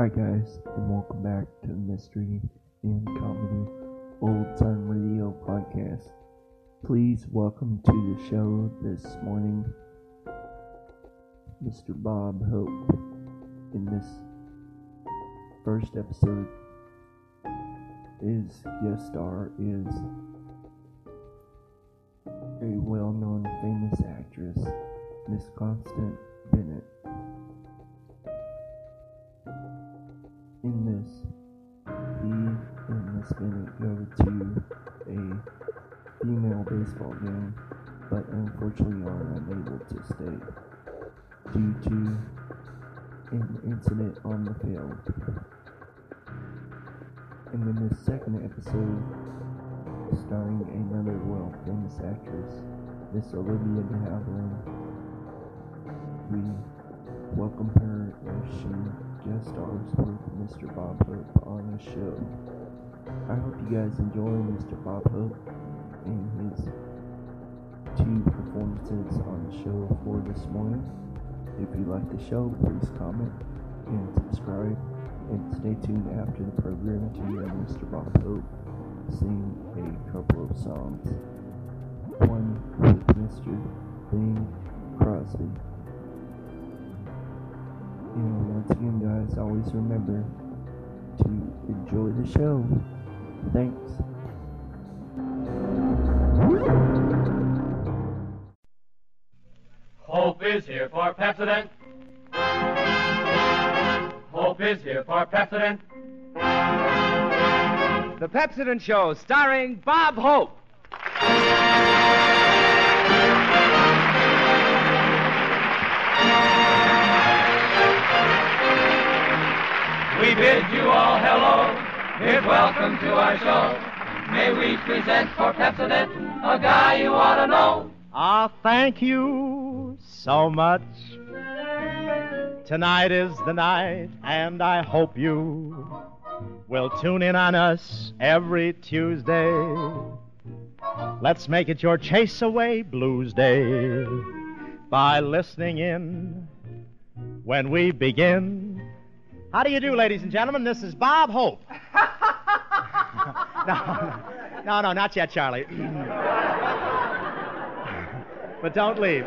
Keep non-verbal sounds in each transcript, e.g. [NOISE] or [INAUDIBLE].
Hi guys, and welcome back to the Mystery and Comedy Old Time Radio Podcast. Please welcome to the show this morning Mr. Bob Hope. In this first episode, his guest star is a well-known famous actress, Miss Constance Bennett. Bennett go to a female baseball game, but unfortunately are unable to stay due to an incident on the field. And in the second episode, starring another world famous actress, Miss Olivia de Havilland, we welcome her as she guest stars with Mr. Bob Hope on the show. I hope you guys enjoy Mr. Bob Hope and his two performances on the show for this morning. If you like the show, please comment and subscribe and stay tuned after the program to hear Mr. Bob Hope sing a couple of songs. One with Mr. Bing Crosby. And once again, guys, always remember to enjoy the show. Thanks. Hope is here for Pepsodent. Hope is here for Pepsodent. The Pepsodent Show, starring Bob Hope. We bid you all hello. Bid welcome to our show. May we present for Pepsodent a guy you ought to know. Ah, thank you so much. Tonight is the night, and I hope you will tune in on us every Tuesday. Let's make it your chase away blues day by listening in when we begin. How do you do, ladies and gentlemen? This is Bob Hope. no, [LAUGHS] no, no, not yet, Charlie. but don't leave.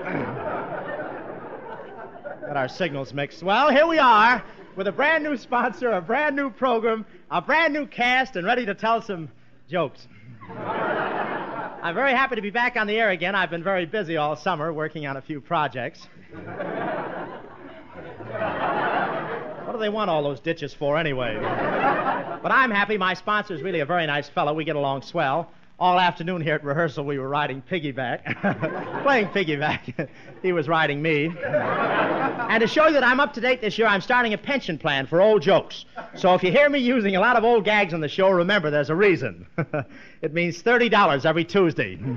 Got our signals mixed. Well, here we are with a brand new sponsor, a brand new program, a brand new cast, and ready to tell some jokes. I'm very happy to be back on the air again. I've been very busy all summer working on a few projects. They want all those ditches for anyway? but I'm happy. My sponsor's really a very nice fellow. We get along swell. All afternoon here at rehearsal, we were riding piggyback, [LAUGHS] playing piggyback. he was riding me. and to show you that I'm up to date this year, I'm starting a pension plan for old jokes. So if you hear me using a lot of old gags on the show, remember there's a reason. [LAUGHS] it means $30 every Tuesday. That's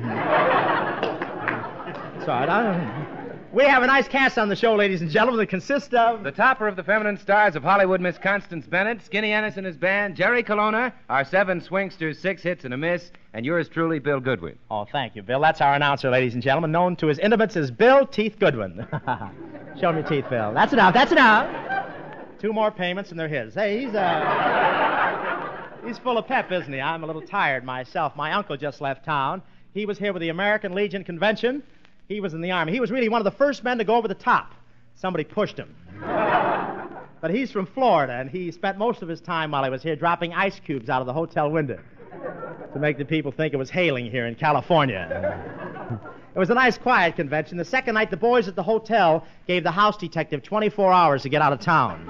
all right. We have a nice cast on the show, ladies and gentlemen, that consists of. The topper of the feminine stars of Hollywood, Miss Constance Bennett, Skinny Ennis and his band, Jerry Colonna, our seven swingsters, six hits and a miss, and yours truly, Bill Goodwin. Oh, thank you, Bill. That's our announcer, ladies and gentlemen, known to his intimates as Bill Teeth Goodwin. [LAUGHS] Show me your teeth, Bill. That's enough. That's enough. Two more payments and they're his. Hey, he's uh, he's full of pep, isn't he? I'm a little tired myself. My uncle just left town. He was here with the American Legion convention. He was in the Army. He was really one of the first men to go over the top. Somebody pushed him. [LAUGHS] but he's from Florida, and he spent most of his time while he was here dropping ice cubes out of the hotel window to make the people think it was hailing here in California. [LAUGHS] it was a nice, quiet convention. The second night, the boys at the hotel gave the house detective 24 hours to get out of town. [LAUGHS]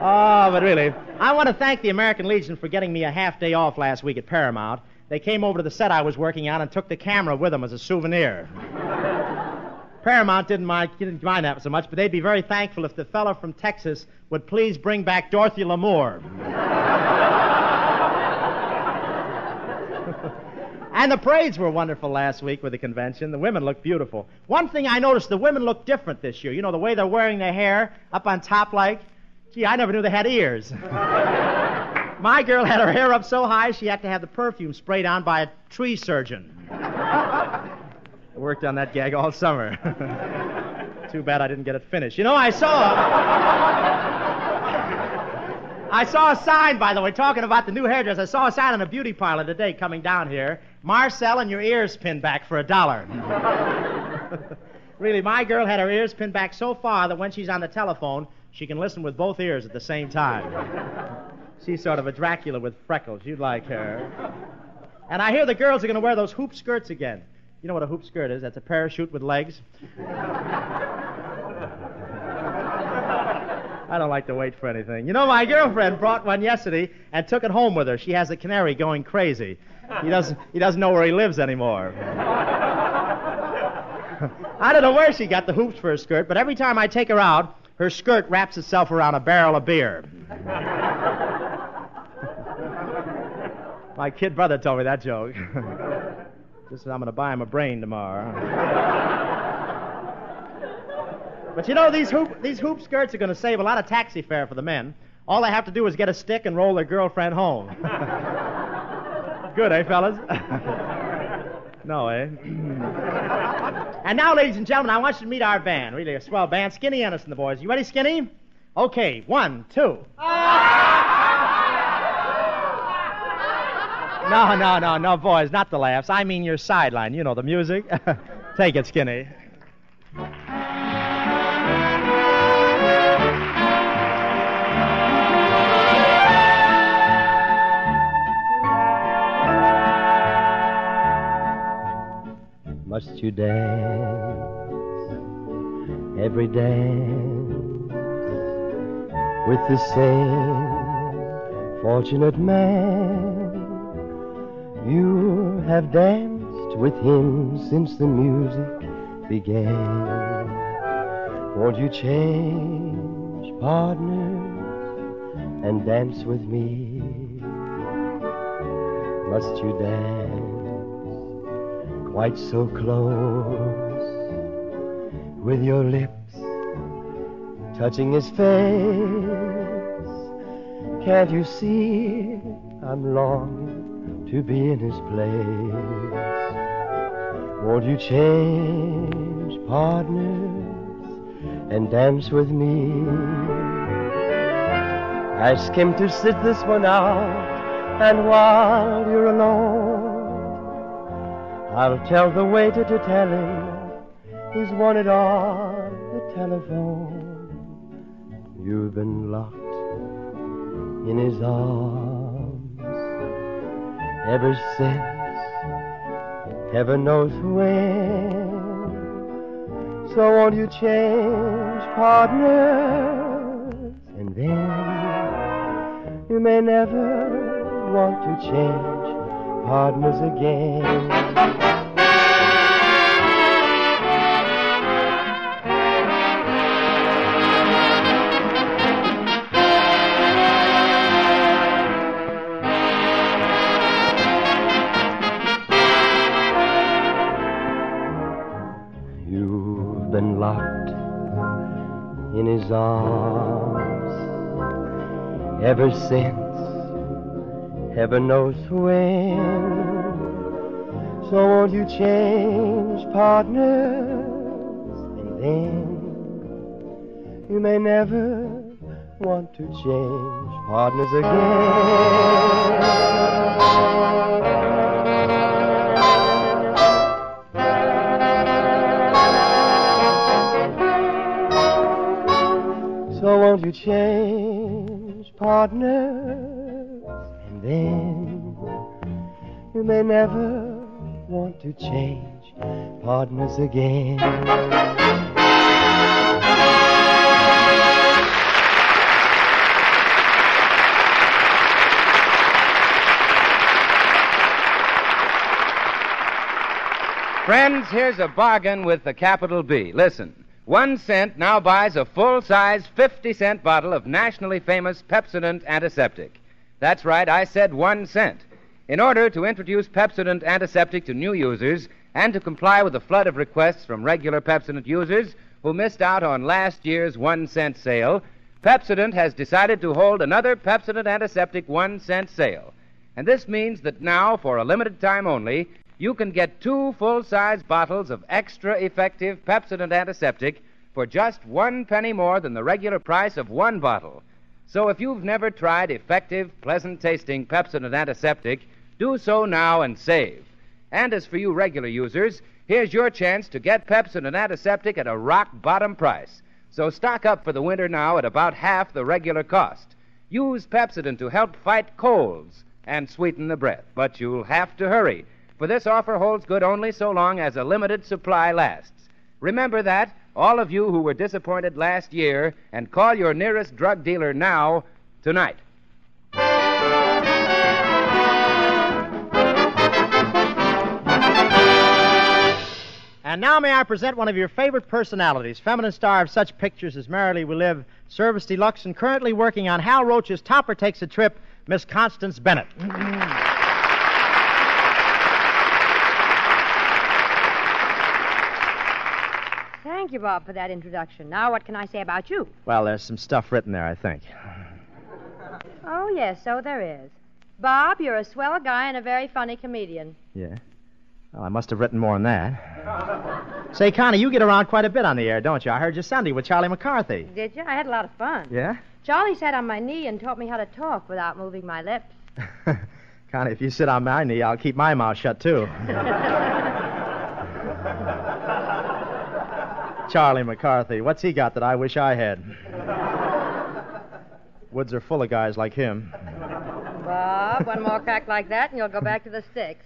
oh, but really, I want to thank the American Legion for getting me a half day off last week at Paramount. They came over to the set I was working on and took the camera with them as a souvenir. Paramount didn't mind, didn't mind that so much, but they'd be very thankful if the fellow from Texas would please bring back Dorothy Lamour. [LAUGHS] and the parades were wonderful last week with the convention. The women looked beautiful. One thing I noticed, the women look different this year. You know, the way they're wearing their hair up on top like. Gee, I never knew they had ears. [LAUGHS] My girl had her hair up so high she had to have the perfume sprayed on by a tree surgeon. I worked on that gag all summer. [LAUGHS] Too bad I didn't get it finished. You know, I saw. I saw a sign, by the way, talking about the new hairdresser. I saw a sign in a beauty parlor today coming down here. Marcel and your ears pinned back for a dollar. [LAUGHS] really, my girl had her ears pinned back so far that when she's on the telephone, she can listen with both ears at the same time. She's sort of a Dracula with freckles. You'd like her. And I hear the girls are going to wear those hoop skirts again. You know what a hoop skirt is? That's a parachute with legs. I don't like to wait for anything. You know, my girlfriend brought one yesterday and took it home with her. She has a canary going crazy. He doesn't, he doesn't know where he lives anymore. [LAUGHS] I don't know where she got the hoops for her skirt, but every time I take her out, her skirt wraps itself around a barrel of beer. my kid brother told me that joke. [LAUGHS] Just said I'm going to buy him a brain tomorrow. But you know, these hoop, these hoop skirts are going to save a lot of taxi fare for the men. All they have to do is get a stick and roll their girlfriend home. [LAUGHS] Good, eh, fellas? [LAUGHS] no, eh? and now, ladies and gentlemen, I want you to meet our band. Really a swell band. Skinny Ennis and the boys. You ready, Skinny? Okay, one, two. No, no, no, no, boys, not the laughs. I mean your sideline. You know the music. [LAUGHS] Take it, Skinny. Must you dance every dance with the same fortunate man? You have danced with him since the music began. Won't you change partners and dance with me? Must you dance? Quite so close with your lips touching his face. Can't you see I'm longing to be in his place? Won't you change partners and dance with me? Ask him to sit this one out, and while you're alone, I'll tell the waiter to tell him he's wanted on the telephone. You've been locked in his arms ever since, heaven knows when. So won't you change partners and then you may never want to change partners again. You've been locked in his arms ever since heaven knows when. So won't you change partners and then you may never want to change partners again. So won't you change partners you may never want to change partners again. Friends, here's a bargain with the capital B. Listen. One cent now buys a full size 50 cent bottle of nationally famous Pepsodent antiseptic. That's right, I said one cent. In order to introduce Pepsodent antiseptic to new users and to comply with the flood of requests from regular Pepsodent users who missed out on last year's one cent sale, Pepsodent has decided to hold another Pepsodent antiseptic one cent sale. And this means that now, for a limited time only, you can get two full size bottles of extra effective Pepsodent antiseptic for just one penny more than the regular price of one bottle. So if you've never tried effective, pleasant tasting Pepsodent Antiseptic, do so now and save. And as for you regular users, here's your chance to get Pepsodent Antiseptic at a rock bottom price. So stock up for the winter now at about half the regular cost. Use Pepsodent to help fight colds and sweeten the breath. But you'll have to hurry, for this offer holds good only so long as a limited supply lasts. Remember that, all of you who were disappointed last year, and call your nearest drug dealer now, tonight. And now may I present one of your favorite personalities, feminine star of such pictures as Merrily We Live, Service de Luxe, and currently working on Hal Roach's Topper Takes a Trip, Miss Constance Bennett. Mm-hmm. Thank you, Bob, for that introduction. Now, what can I say about you? Well, there's some stuff written there, I think. Oh, yes, so there is. Bob, you're a swell guy and a very funny comedian. Yeah? Well, I must have written more than that. Say, Connie, you get around quite a bit on the air, don't you? I heard you Sunday with Charlie McCarthy. Did you? I had a lot of fun. Yeah? Charlie sat on my knee and taught me how to talk without moving my lips. [LAUGHS] Connie, if you sit on my knee, I'll keep my mouth shut, too. [LAUGHS] Charlie McCarthy, what's he got that I wish I had? Woods are full of guys like him. Bob, one more crack like that and you'll go back to the sticks.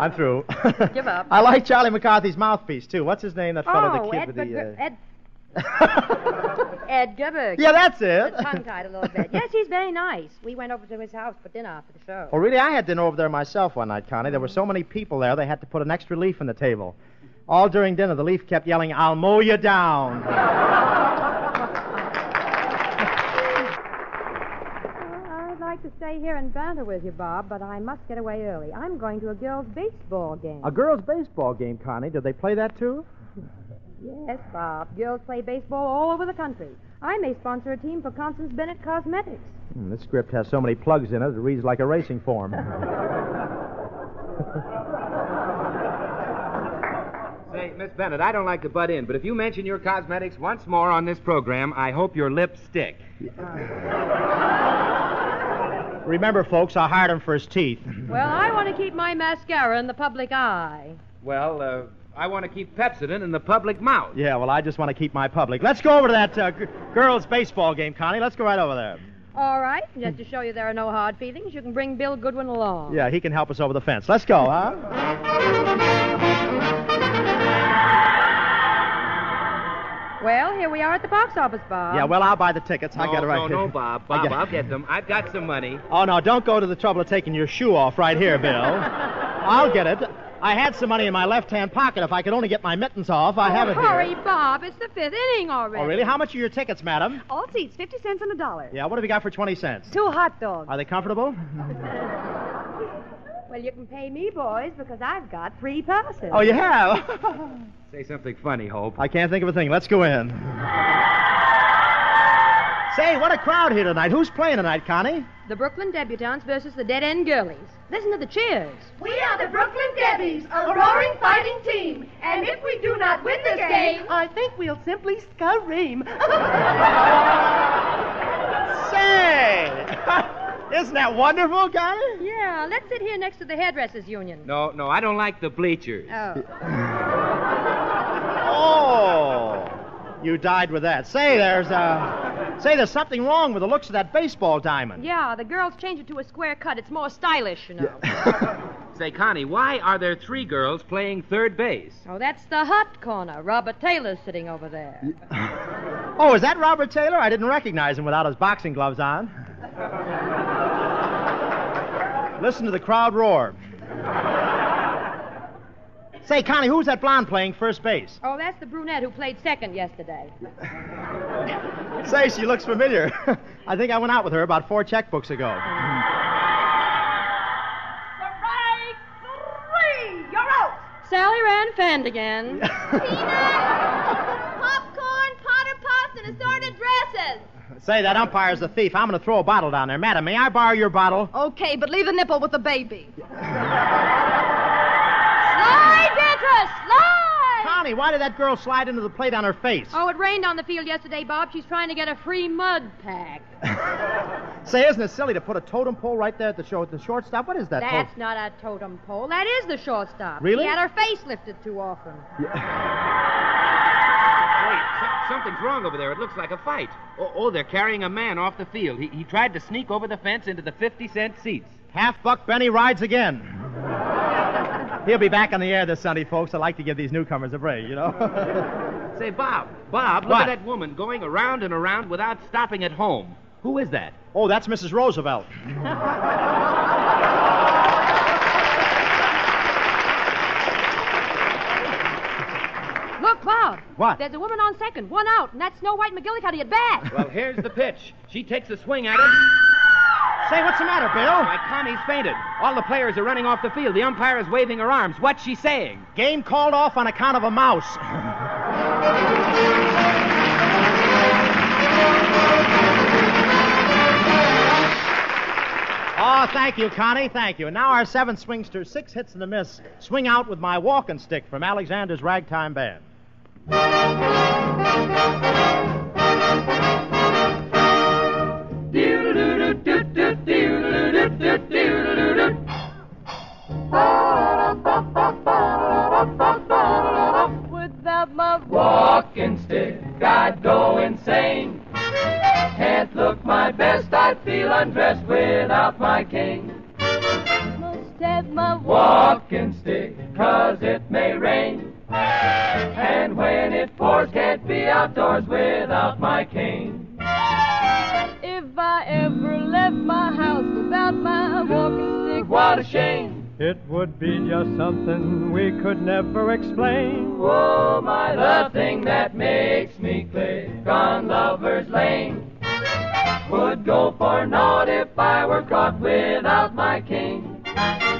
I'm through. Give up. I like Charlie McCarthy's mouthpiece, too. What's his name, that fellow, oh, the kid Edgar, with the. Uh... Ed, [LAUGHS] Ed Gubberg. Yeah, that's it. Tongue tied a little bit. Yes, he's very nice. We went over to his house for dinner after the show. Oh, really? I had dinner over there myself one night, Connie. There were so many people there, they had to put an extra leaf in the table. All during dinner, the leaf kept yelling, I'll mow you down. I'd like to stay here and banter with you, Bob, but I must get away early. I'm going to a girls' baseball game. A girls' baseball game, Connie. Did they play that, too? Yes, Bob. Girls play baseball all over the country. I may sponsor a team for Constance Bennett Cosmetics. Hmm, this script has so many plugs in it, it reads like a racing form. [LAUGHS] Say, Miss Bennett, I don't like to butt in, but if you mention your cosmetics once more on this program, I hope your lips stick. [LAUGHS] Remember, folks, I hired him for his teeth. Well, I want to keep my mascara in the public eye. Well, uh, I want to keep Pepsodent in the public mouth. Yeah, well, I just want to keep my public. Let's go over to that uh, g- girls' baseball game, Connie. Let's go right over there. All right, just to show you there are no hard feelings, you can bring Bill Goodwin along. Yeah, he can help us over the fence. Let's go, huh? Well, here we are at the box office, Bob. Yeah, well, I'll buy the tickets. I no, got it right no, here. no, Bob. I Bob, got- I'll get them. I've got some money. Oh, no, don't go to the trouble of taking your shoe off right here, Bill. [LAUGHS] I'll get it. I had some money in my left-hand pocket. If I could only get my mittens off, I have it here. Hurry, Bob. It's the fifth inning already. Oh, really? How much are your tickets, madam? All seats, 50 cents and a dollar. Yeah, what have you got for 20 cents? Two hot dogs. Are they comfortable? [LAUGHS] Well, you can pay me, boys, because I've got three passes. Oh, you have? [LAUGHS] Say something funny, Hope. I can't think of a thing. Let's go in. Say, what a crowd here tonight. Who's playing tonight, Connie? The Brooklyn Debutantes versus the Dead End Girlies. Listen to the cheers. We are the Brooklyn Debbies, a roaring fighting team. And if we do not win this game, I think we'll simply scream. [LAUGHS] Say! [LAUGHS] Isn't that wonderful, Connie? Yeah, let's sit here next to the Hairdressers Union. No, no, I don't like the bleachers. Oh. [LAUGHS] Oh. You died with that. Say, there's uh say there's something wrong with the looks of that baseball diamond. Yeah, the girls changed it to a square cut. It's more stylish, you know. [LAUGHS] Say, Connie, why are there three girls playing third base? Oh, that's the hot corner. Robert Taylor's sitting over there. [LAUGHS] Oh, is that Robert Taylor? I didn't recognize him without his boxing gloves on. [LAUGHS] Listen to the crowd roar. Say, Connie, who's that blonde playing first base? Oh, that's the brunette who played second yesterday. [LAUGHS] Say, she looks familiar. [LAUGHS] I think I went out with her about four checkbooks ago. Strike three, you're out. Sally Rand Fend again. [LAUGHS] Popcorn, Potter Puffs, and assorted dresses. Say, that umpire's a thief. I'm going to throw a bottle down there. Madam, may I borrow your bottle? Okay, but leave the nipple with the baby. Slide, Beatrice, slide! Connie, Connie, why did that girl slide into the plate on her face? Oh, it rained on the field yesterday, Bob. She's trying to get a free mud pack. [LAUGHS] Say, isn't it silly to put a totem pole right there at the, show, the shortstop? What is that? That's pole? not a totem pole. That is the shortstop. Really? She had her face lifted too often. Wait, so- something's wrong over there. It looks like a fight. Oh, oh, they're carrying a man off the field. He, he tried to sneak over the fence into the 50 cent seats. Half Buck Benny rides again. He'll be back on the air this Sunday, folks. I like to give these newcomers a break, you know. [LAUGHS] Say, Bob, Bob, look What? at that woman going around and around without stopping at home. Who is that? oh, that's Mrs. Roosevelt. [LAUGHS] Look, Bob. What? There's a woman on second, one out, and that's Snow White McGillicuddy at bat. Well, here's the pitch. She takes a swing at it. Say, what's the matter, Bill? Why, Connie's fainted. All the players are running off the field. The umpire is waving her arms. What's she saying? Game called off on account of a mouse. [LAUGHS] Oh, thank you, Connie. Thank you. And now our seventh swingster, six hits and a miss. Swing out with my walking stick from Alexander's Ragtime Band. Without my Walking stick, I'd go insane. Can't look my best, I'd feel undressed without my cane. must have my Walking stick, cause it may rain. And when it pours, can't be outdoors without my cane. If I ever left my house without my walking stick. What a shame. It would be just something we could never explain. Oh, my, the thing that makes me click on Lover's Lane would go for naught if I were caught without my cane. Without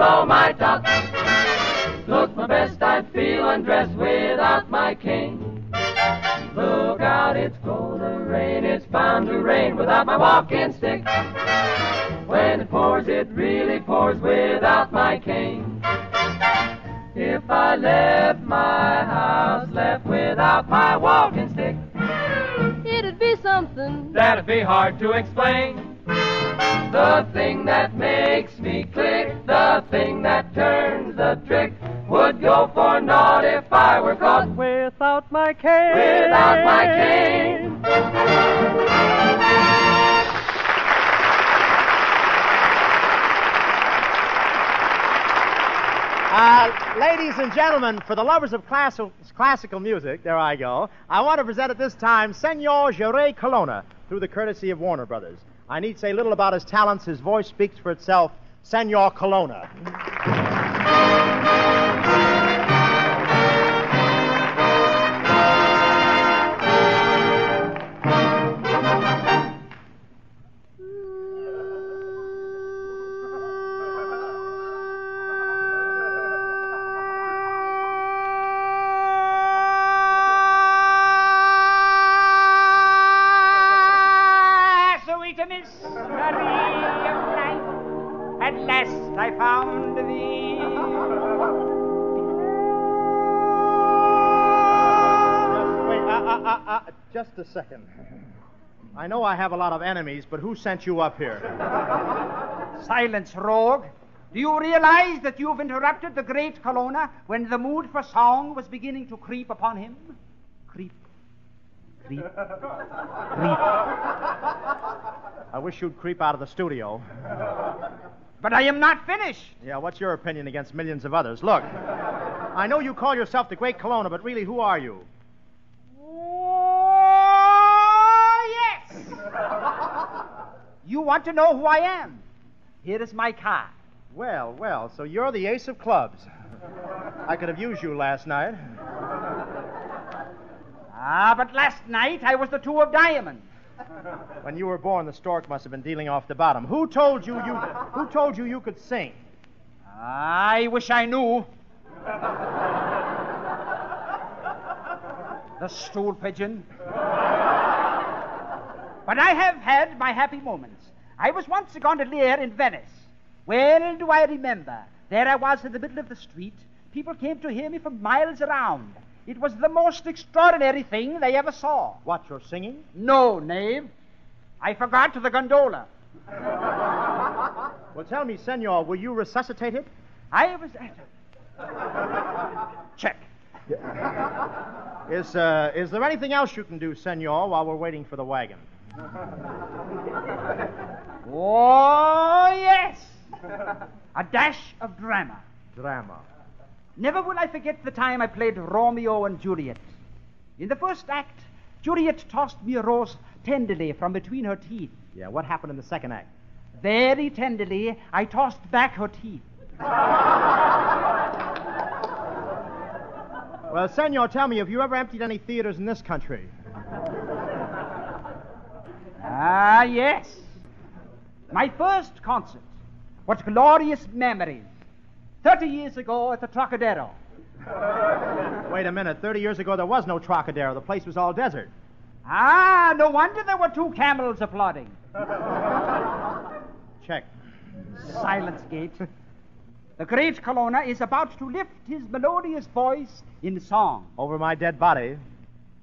blow my top. Look my best, I'd feel undressed without my cane. Look out, it's gonna rain, it's bound to rain without my walking stick. When it pours, it really pours without my cane. If I left my house, left without my walking stick, It'd be something. that'd be hard to explain. Ladies and gentlemen, for the lovers of classical, classical music, there I go, I want to present at this time Senor Jure Colonna through the courtesy of Warner Brothers. I need say little about his talents. His voice speaks for itself. Senor Colonna. Know I have a lot of enemies, but who sent you up here? [LAUGHS] Silence, rogue. Do you realize that you've interrupted the great Colonna when the mood for song was beginning to creep upon him? Creep. Creep. Creep. I wish you'd creep out of the studio. But I am not finished. Yeah, what's your opinion against millions of others? Look, I know you call yourself the Great Colonna, but really, who are you? Oh, yes. You want to know who I am? Here is my card. Well, well, so you're the ace of clubs. I could have used you last night. Ah, but last night I was the two of diamonds. When you were born, the stork must have been dealing off the bottom. Who told you you who told you you could sing? I wish I knew. The stool pigeon. but I have had my happy moments. I was once a gondolier in Venice. Well do I remember. There I was in the middle of the street. People came to hear me from miles around. It was the most extraordinary thing they ever saw. What, you're singing? No, knave. I forgot the gondola. [LAUGHS] Well, tell me, senor, were you resuscitated? I was. Check. Is, uh, is there anything else you can do, senor, while we're waiting for the wagon? Oh, yes. A dash of drama. Drama. Never will I forget the time I played Romeo and Juliet. In the first act, Juliet tossed me a rose tenderly from between her teeth. Yeah, what happened in the second act? Very tenderly, I tossed back her teeth. Well, senor, tell me, have you ever emptied any theaters in this country? Ah, yes. My first concert. What glorious memories. Thirty years ago at the Trocadero. [LAUGHS] Wait a minute. Thirty years ago, there was no Trocadero. The place was all desert. Ah, no wonder there were two camels applauding. [LAUGHS] Check. Silence, Gate. The great Colonna is about to lift his melodious voice in song. Over my dead body.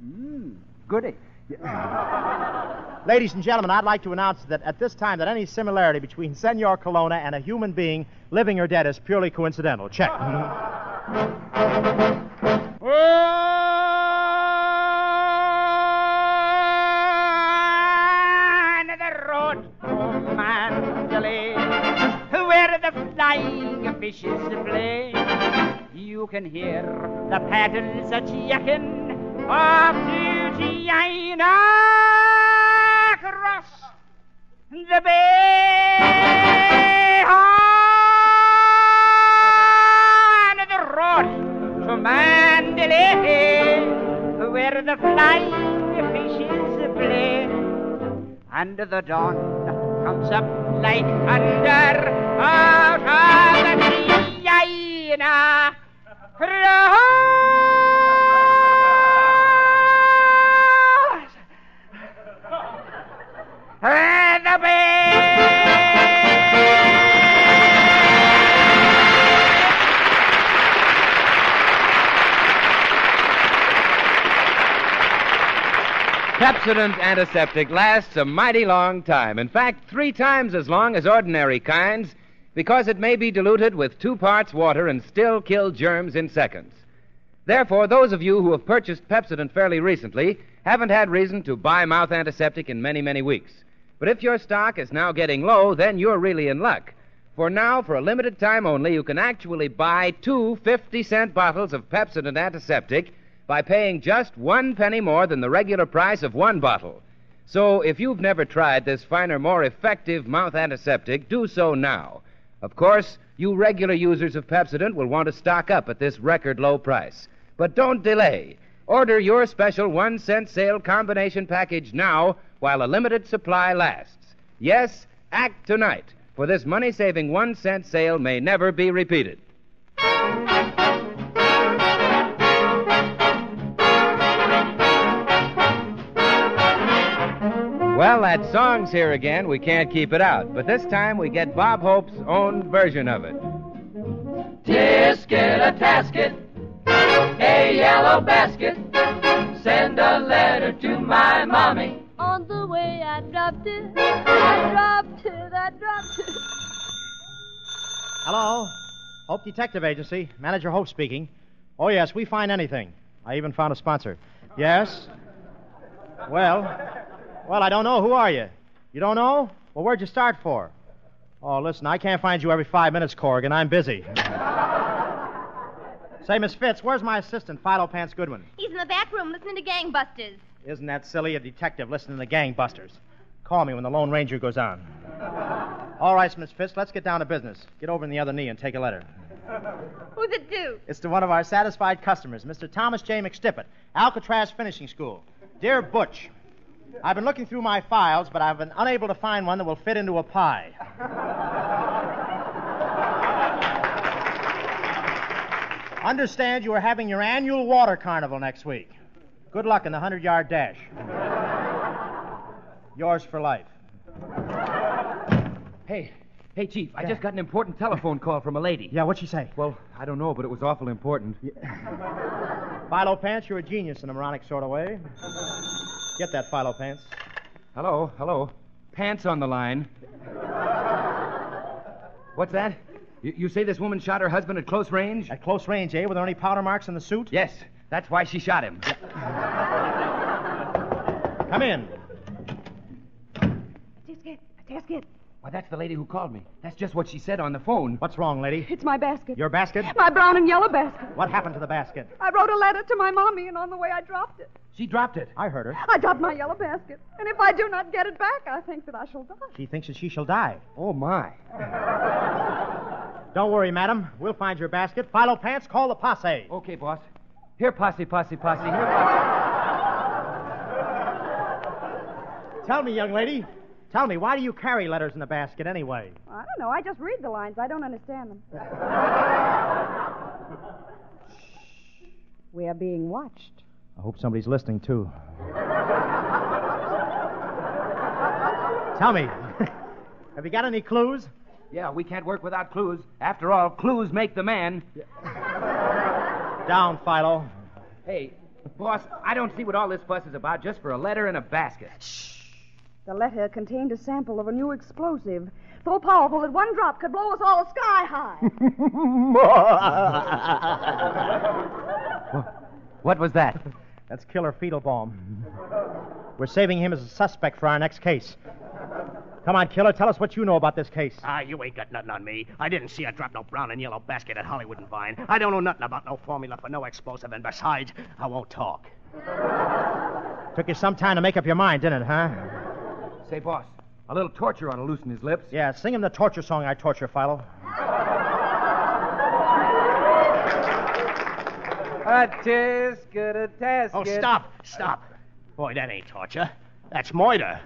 Mmm, goody. [LAUGHS] Ladies and gentlemen, I'd like to announce that at this time that any similarity between Senor Colonna and a human being, living or dead, is purely coincidental. Check. On the road where the flying fishes play, you can hear the paddles a jacking off to China across the bay. On the road to Mandalay, where the flying fishes play, and the dawn comes up like thunder out of the China cross Pepsodent antiseptic lasts a mighty long time. In fact, three times as long as ordinary kinds because it may be diluted with two parts water and still kill germs in seconds. Therefore, those of you who have purchased Pepsodent fairly recently haven't had reason to buy mouth antiseptic in many, many weeks. But if your stock is now getting low, then you're really in luck. For now, for a limited time only, you can actually buy two 50 cent bottles of Pepsodent antiseptic by paying just one penny more than the regular price of one bottle. So if you've never tried this finer, more effective mouth antiseptic, do so now. Of course, you regular users of Pepsodent will want to stock up at this record low price. But don't delay. Order your special one cent sale combination package now while a limited supply lasts. Yes, act tonight, for this money saving one cent sale may never be repeated. Well, that song's here again. We can't keep it out. But this time we get Bob Hope's own version of it. Tisket a tasket, a yellow basket. Send a letter to my mommy. On the way I dropped it, I dropped it, I dropped it. Hello? Hope Detective Agency. Manager Hope speaking. Oh, yes, we find anything. I even found a sponsor. Yes? Well, well, I don't know. Who are you? You don't know? Well, where'd you start for? Oh, listen, I can't find you every five minutes, Corrigan. I'm busy. [LAUGHS] Say, Miss Fitz, where's my assistant, Philo Pants Goodwin? He's in the back room listening to gangbusters. Isn't that silly? A detective listening to gangbusters. Call me when the Lone Ranger goes on. [LAUGHS] All right, Miss Fitz, let's get down to business. Get over in the other knee and take a letter. Who's it to? It's to one of our satisfied customers, Mr. Thomas J. McStippet, Alcatraz Finishing School. Dear Butch, I've been looking through my files, but I've been unable to find one that will fit into a pie. [LAUGHS] Understand you are having your annual water carnival next week. Good luck in the 100 yard dash. Yours for life. Hey, hey, Chief, I just got an important telephone call from a lady. Yeah, what'd she say? Well, I don't know, but it was awful important. Philo Pants, you're a genius in a moronic sort of way. Get that, Philo Pants. Hello, hello. Pants on the line. What's that? You, you say this woman shot her husband at close range? At close range, eh? Were there any powder marks in the suit? Yes, that's why she shot him. Come in. Tisket, Tisket. Why, that's the lady who called me. That's just what she said on the phone. What's wrong, lady? It's my basket. Your basket? My brown and yellow basket. What happened to the basket? I wrote a letter to my mommy, and on the way I dropped it. She dropped it. I heard her. I dropped my yellow basket. And if I do not get it back, I think that I shall die. She thinks that she shall die. Oh, my. [LAUGHS] Don't worry, madam. We'll find your basket. Philo Pants, call the posse. Okay, boss. Here, posse, posse, posse. [LAUGHS] Here, posse. Tell me, young lady. Tell me, why do you carry letters in a basket anyway? I don't know. I just read the lines. I don't understand them. we are being watched. I hope somebody's listening, too. Tell me, [LAUGHS] have you got any clues? Yeah, we can't work without clues. After all, clues make the man. Down, Philo. Hey, boss, I don't see what all this fuss is about just for a letter in a basket. The letter contained a sample of a new explosive, so powerful that one drop could blow us all sky high. [LAUGHS] What was that? That's Killer Feedlebaum. We're saving him as a suspect for our next case. Come on, Killer, tell us what you know about this case. Ah, you ain't got nothing on me. I didn't see her drop no brown and yellow basket at Hollywood and Vine. I don't know nothing about no formula for no explosive, and besides, I won't talk. Took you some time to make up your mind, didn't it, huh? Say, boss, a little torture ought to loosen his lips. Yeah, sing him the torture song I torture, Philo. A tisket, a tasket. Oh, stop, stop. Boy, that ain't torture. That's murder.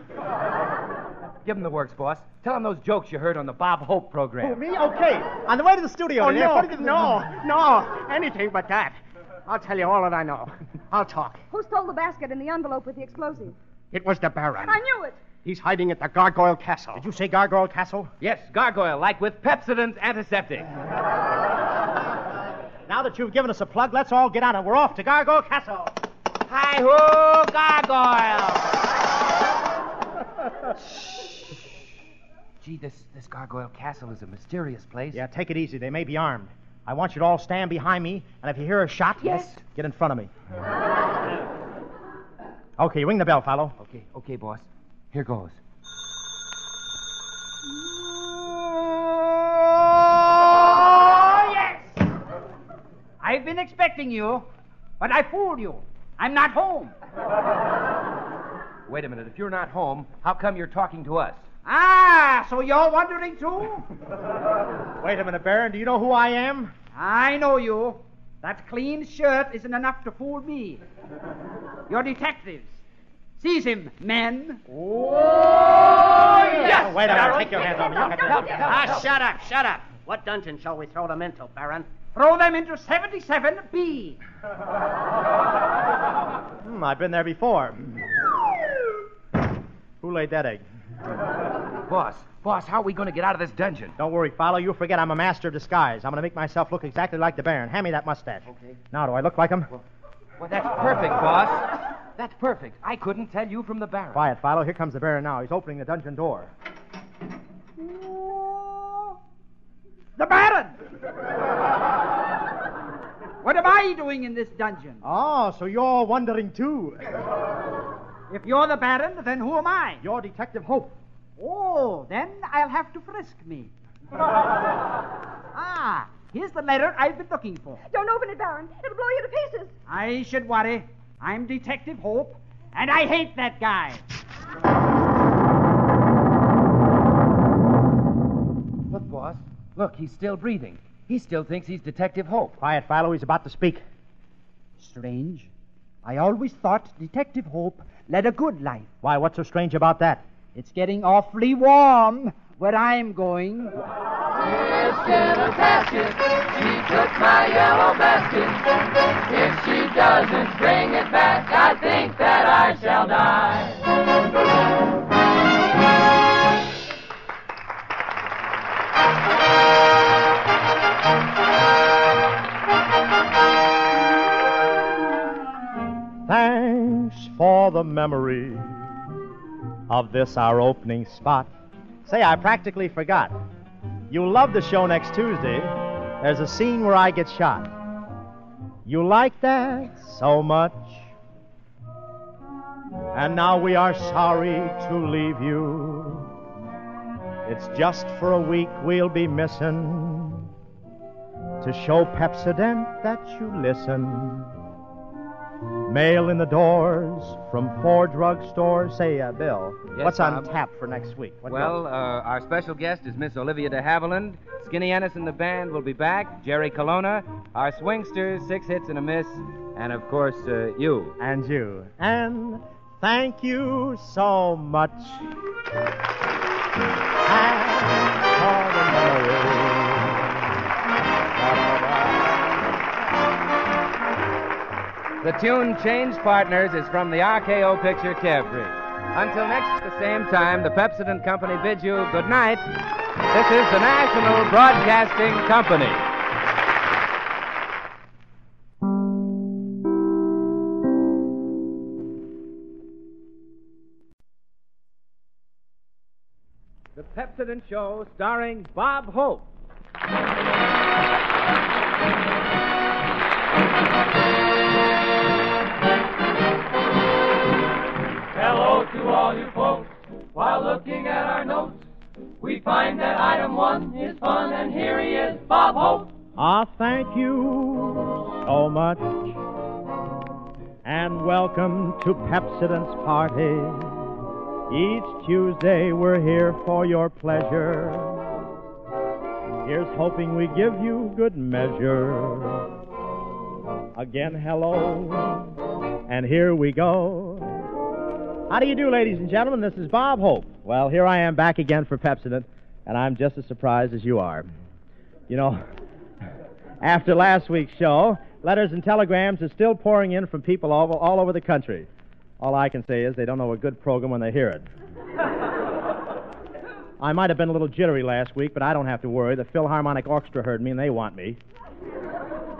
Give him the works, boss. Tell him those jokes you heard on the Bob Hope program. Oh, me? Okay. On the way to the studio. Oh, no, put it in the- no, no, anything but that. I'll tell you all that I know. I'll talk. Who stole the basket and the envelope with the explosive? It was the Baron. I knew it. He's hiding at the Gargoyle Castle. Did you say Gargoyle Castle? Yes, gargoyle, like with Pepsodent antiseptic. [LAUGHS] Now that you've given us a plug, let's all get on it. We're off to Gargoyle Castle. Hi ho, gargoyle! [LAUGHS] Gee, this, this gargoyle castle is a mysterious place. Yeah, take it easy. They may be armed. I want you to all stand behind me, and if you hear a shot, Yes. get in front of me. [LAUGHS] okay, ring the bell, Philo. Okay, okay, boss. Here goes. Oh, yes! I've been expecting you, but I fooled you. I'm not home. Wait a minute. If you're not home, how come you're talking to us? Ah, so you're wondering too? Wait a minute, Baron. Do you know who I am? I know you. That clean shirt isn't enough to fool me. You're detectives. Seize him, men. Oh, yes! wait a minute. Take your hands off me. You got that. Ah, shut up, shut up. What dungeon shall we throw them into, Baron? Throw them into 77B. Hmm, I've been there before. Who laid that egg? Boss, boss, how are we going to get out of this dungeon? Don't worry, Philo. You'll forget I'm a master of disguise. I'm going to make myself look exactly like the Baron. Hand me that mustache. Okay. Now, do I look like him? Well, that's perfect, boss. That's perfect. I couldn't tell you from the Baron. Quiet, Philo. Here comes the Baron now. He's opening the dungeon door. The Baron! what am I doing in this dungeon? Oh, so you're wondering too. If you're the Baron, then who am I? You're Detective Hope. Oh, then I'll have to frisk me. [LAUGHS] ah, here's the letter I've been looking for. Don't open it, Baron. It'll blow you to pieces. I should worry. I'm Detective Hope, and I hate that guy. Look, boss. Look, he's still breathing. He still thinks he's Detective Hope. Quiet, Philo. He's about to speak. Strange. I always thought Detective Hope led a good life. Why, what's so strange about that? It's getting awfully warm where I'm going. Biscuit and basket, she took my yellow basket. If she doesn't bring it back, I think that I shall die. Thanks for the memory of this our opening spot. Say, I practically forgot. You'll love the show next Tuesday. There's a scene where I get shot. You like that so much. And now we are sorry to leave you. It's just for a week we'll be missing to show Pepsodent that you listen. Mail in the doors from four drugstores. Say, uh, Bill, Yes, what's on Bob? tap for next week? What well, uh, our special guest is Miss Olivia de Havilland. Skinny Ennis and the band will be back. Jerry Colonna, our swingsters, six hits and a miss, and of course, uh, you. And you. And thank you so much. Thanks The tune Change Partners is from the RKO picture Carefree. Until next, the same time, the Pepsodent Company bids you good night. This is the National Broadcasting Company. The Pepsodent Show starring Bob Hope. To all you folks. While looking at our notes, we find that item one is fun, and here he is, Bob Hope. Ah, thank you so much. And welcome to Pepsodent's party. Each Tuesday we're here for your pleasure. Here's hoping we give you good measure. Again, hello. And here we go. How do you do, ladies and gentlemen? This is Bob Hope. Well, here I am back again for Pepsodent, and I'm just as surprised as you are. You know, [LAUGHS] after last week's show, letters and telegrams are still pouring in from people all, all over the country. All I can say is they don't know a good program when they hear it. I might have been a little jittery last week, but I don't have to worry. The Philharmonic Orchestra heard me, and they want me.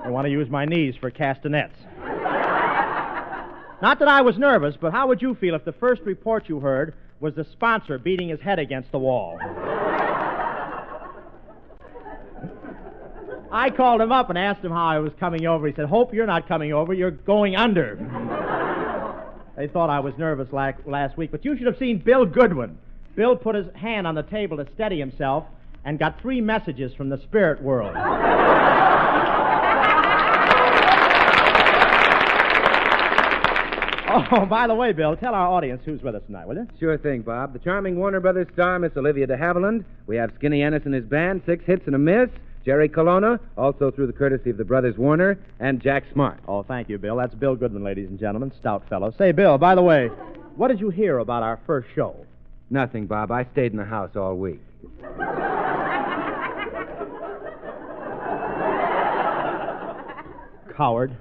They want to use my knees for castanets. Not that I was nervous, but how would you feel if the first report you heard was the sponsor beating his head against the wall? I called him up and asked him how I was coming over. He said, Hope you're not coming over, you're going under. they thought I was nervous la- last week, but you should have seen Bill Goodwin. Bill put his hand on the table to steady himself and got three messages from the spirit world. [LAUGHS] Oh, by the way, Bill, tell our audience who's with us tonight, will you? Sure thing, Bob. The charming Warner Brothers star, Miss Olivia de Havilland. We have Skinny Ennis and his band, six hits and a miss. Jerry Colonna, also through the courtesy of the brothers Warner, and Jack Smart. Oh, thank you, Bill. That's Bill Goodwin, ladies and gentlemen. Stout fellow. Say, Bill, by the way, what did you hear about our first show? Nothing, Bob. I stayed in the house all week. Coward.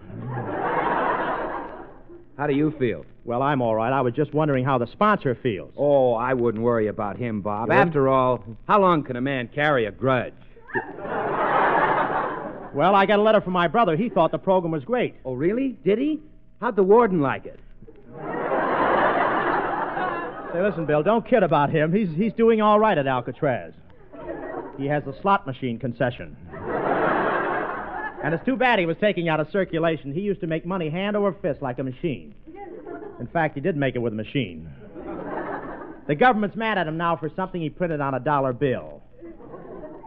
How do you feel? Well, I'm all right. I was just wondering how the sponsor feels. Oh, I wouldn't worry about him, Bob. You? After all, how long can a man carry a grudge? Well, I got a letter from my brother. He thought the program was great. Oh, really? Did he? How'd the warden like it? Say, listen, Bill, don't kid about him. He's, he's doing all right at Alcatraz. He has a slot machine concession. And it's too bad he was taking out of circulation. He used to make money hand over fist like a machine. In fact, he did make it with a machine. The government's mad at him now for something he printed on a dollar bill.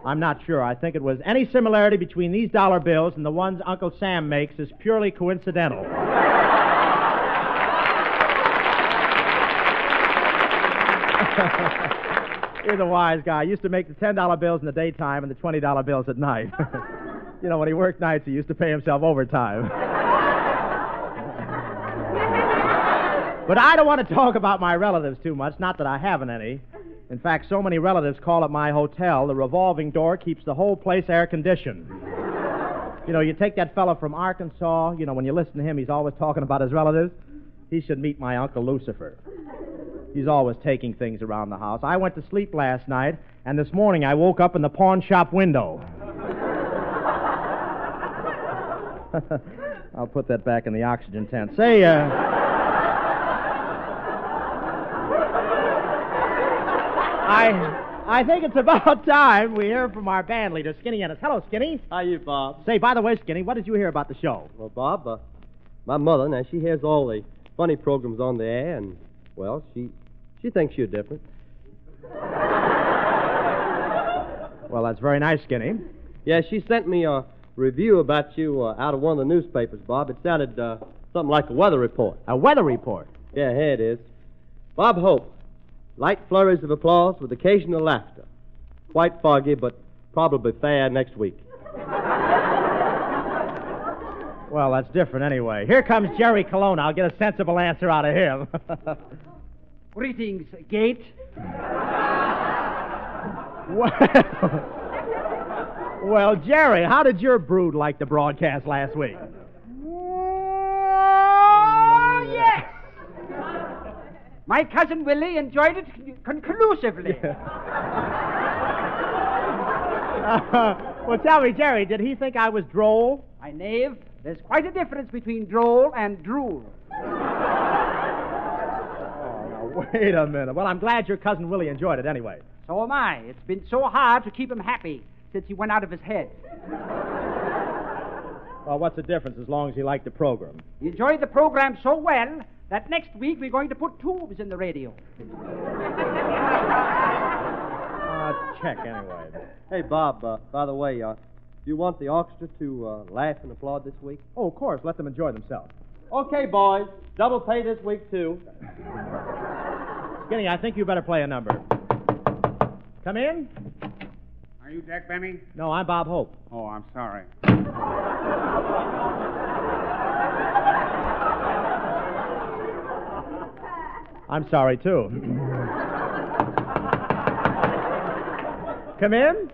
I'm not sure. I think it was any similarity between these dollar bills and the ones Uncle Sam makes is purely coincidental. [LAUGHS] He's a wise guy. Used to make the $10 bills in the daytime and the $20 bills at night. [LAUGHS] you know, when he worked nights, he used to pay himself overtime. [LAUGHS] but I don't want to talk about my relatives too much, not that I haven't any. In fact, so many relatives call at my hotel, the revolving door keeps the whole place air conditioned. You know, you take that fellow from Arkansas, you know, when you listen to him, he's always talking about his relatives. He should meet my Uncle Lucifer. He's always taking things around the house. I went to sleep last night, and this morning I woke up in the pawn shop window. [LAUGHS] I'll put that back in the oxygen tent. Say, uh. I, I think it's about [LAUGHS] time we hear from our band leader, Skinny Ennis. Hello, Skinny. How are you, Bob? Say, by the way, Skinny, what did you hear about the show? Well, Bob, uh, my mother, now, she hears all the funny programs on the air, and, well, she she thinks you're different. Well, that's very nice, Skinny. Yeah, she sent me a review about you uh, out of one of the newspapers, Bob. It sounded uh, something like a weather report. A weather report? Yeah, here it is. Bob Hope. Light flurries of applause with occasional laughter. Quite foggy, but probably fair next week. [LAUGHS] Well, that's different anyway. Here comes Jerry Colonna. I'll get a sensible answer out of him. [LAUGHS] Greetings, Gate. [LAUGHS] well, well, Jerry, how did your brood like the broadcast last week? Oh, yes. My cousin Willie enjoyed it con- conclusively. [LAUGHS] Uh, well, tell me, Jerry, did he think I was droll? My knave, there's quite a difference between droll and drool. Oh, now wait a minute. Well, I'm glad your cousin Willie enjoyed it anyway. So am I. It's been so hard to keep him happy since he went out of his head. Well, what's the difference as long as he liked the program? He enjoyed the program so well that next week we're going to put tubes in the radio. Uh, check anyway. Hey, Bob, uh, by the way, uh, do you want the orchestra to uh, laugh and applaud this week? Oh, of course. Let them enjoy themselves. Okay, boys. Double pay this week, too. Skinny, I think you better play a number. Come in. Are you Jack Benny? No, I'm Bob Hope. Oh, I'm sorry. I'm sorry, too. Come in.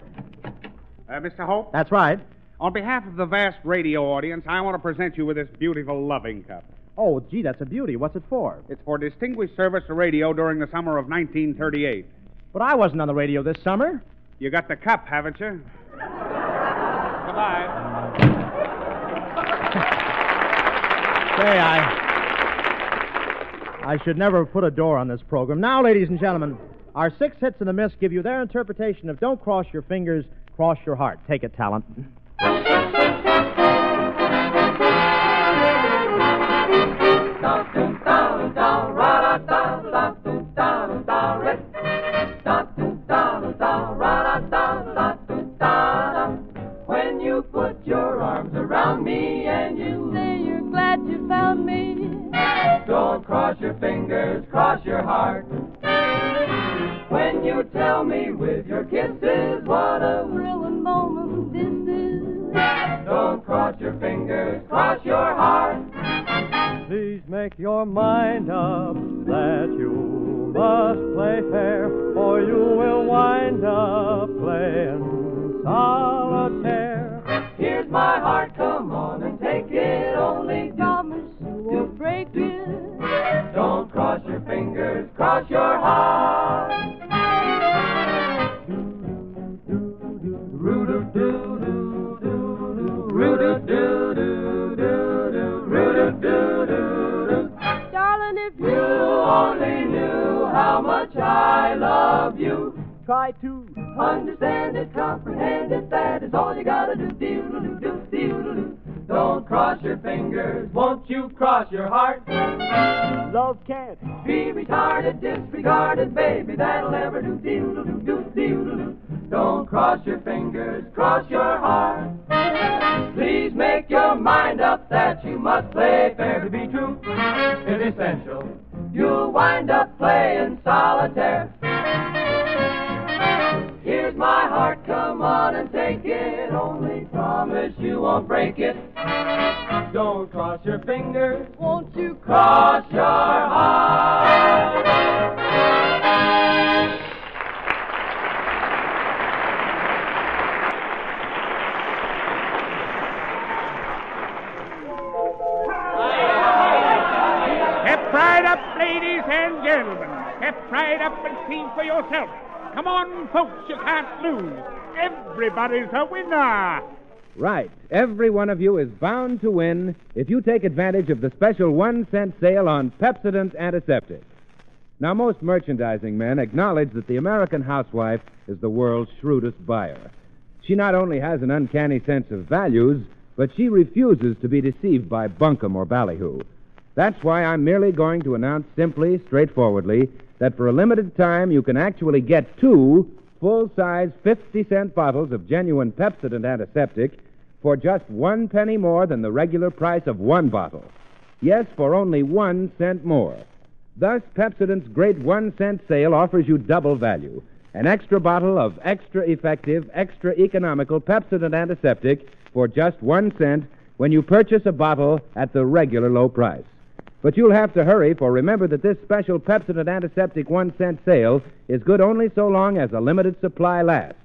Uh, Mr. Hope, That's right. on behalf of the vast radio audience, I want to present you with this beautiful loving cup. Oh, gee, that's a beauty. What's it for? It's for distinguished service to radio during the summer of 1938. But I wasn't on the radio this summer. You got the cup, haven't you? Goodbye. Say, I. I should never have put a door on this program. Now, ladies and gentlemen, our six hits and a miss give you their interpretation of Don't Cross Your Fingers, Cross Your Heart. Take it, talent. When cross your fingers, cross your heart. When you tell me with your kisses what a Thrilling moment this is. don't cross your fingers, cross your heart. Please make your mind up that you must play fair, or you will wind up playing solitaire. Here's my heart, come on and take it. Only Promise you won't break it. Don't cross your fingers, cross your heart. Can't. Be retarded, disregarded, baby, that'll never do. Doodle-doo, doo, doodle-doo. Don't cross your fingers, cross your heart. Please make your mind up that you must play fair to be true. It's essential. You'll wind up playing solitaire. Here's my heart, come on and take it. Only promise you won't break it. Don't cross your fingers, won't you cross your heart. Hip right up, ladies and gentlemen. Step right up and see for yourself. Come on, folks, you can't lose. Everybody's a winner. Right. Every one of you is bound to win if you take advantage of the special one cent sale on Pepsodent Antiseptic. Now, most merchandising men acknowledge that the American housewife is the world's shrewdest buyer. She not only has an uncanny sense of values, but she refuses to be deceived by bunkum or ballyhoo. That's why I'm merely going to announce simply, straightforwardly, that for a limited time you can actually get two full size 50 cent bottles of genuine Pepsodent antiseptic for just one penny more than the regular price of one bottle. Yes, for only one cent more. Thus, Pepsodent's great one cent sale offers you double value an extra bottle of extra effective, extra economical Pepsodent antiseptic for just one cent when you purchase a bottle at the regular low price. But you'll have to hurry, for remember that this special Pepsodent antiseptic one cent sale is good only so long as a limited supply lasts.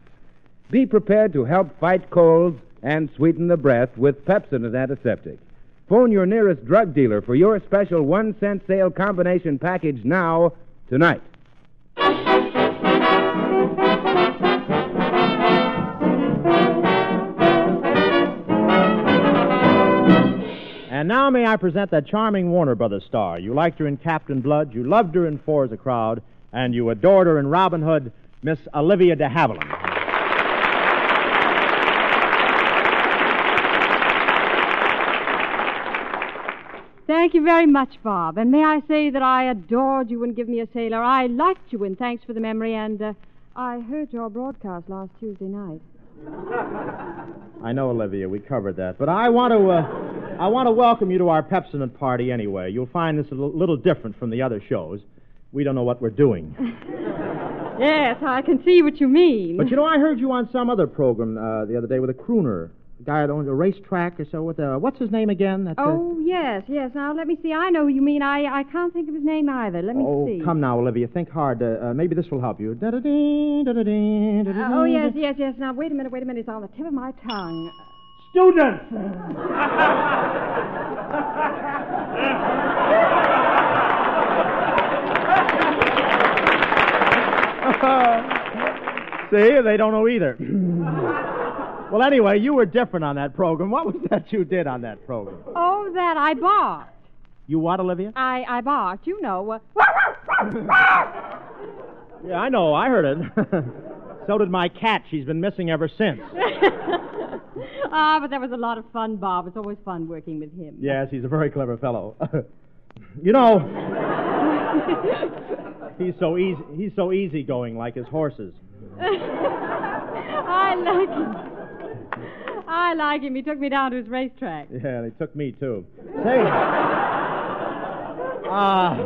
Be prepared to help fight colds and sweeten the breath with Pepsodent antiseptic. Phone your nearest drug dealer for your special one cent sale combination package now, tonight. And now may I present that charming Warner Brothers star. You liked her in Captain Blood, you loved her in Four's a Crowd, and you adored her in Robin Hood, Miss Olivia de Havilland. Thank you very much, Bob. And may I say that I adored you in Give Me a Sailor. I liked you in Thanks for the Memory, and uh, I heard your broadcast last Tuesday night. [LAUGHS] I know, Olivia, we covered that, but I want to, uh, I want to welcome you to our Pepsodent party anyway. You'll find this a little- different from the other shows. We don't know what we're doing. [LAUGHS] Yes, I can see what you mean. But you know, I heard you on some other program uh, the other day with a crooner, guy that owns a racetrack or so. With uh, what's his name again? That, uh, Oh, yes, yes. Now, let me see. I know who you mean. I, I can't think of his name either. Let me oh, see. come now, Olivia. Think hard. Uh, uh, maybe this will help you. Da-da-dee, da-da-dee, Uh, da-da-dee. oh, yes, yes, yes. Now, wait a minute, wait a minute. It's on the tip of my tongue. Students! [LAUGHS] [LAUGHS] See, they don't know either. [LAUGHS] well, anyway, you were different on that program. What was that you did on that program? Oh, that I barked. You what, Olivia? I, I barked. You know. Uh, [LAUGHS] Yeah, I know. I heard it. [LAUGHS] so did my cat. She's been missing ever since. [LAUGHS] ah, but that was a lot of fun, Bob. It's always fun working with him. Yes, he's a very clever fellow. you know, he's so easy. He's so easygoing, like his horses. I like him. I like him. He took me down to his racetrack. Yeah, they took me too. Say, [LAUGHS] uh,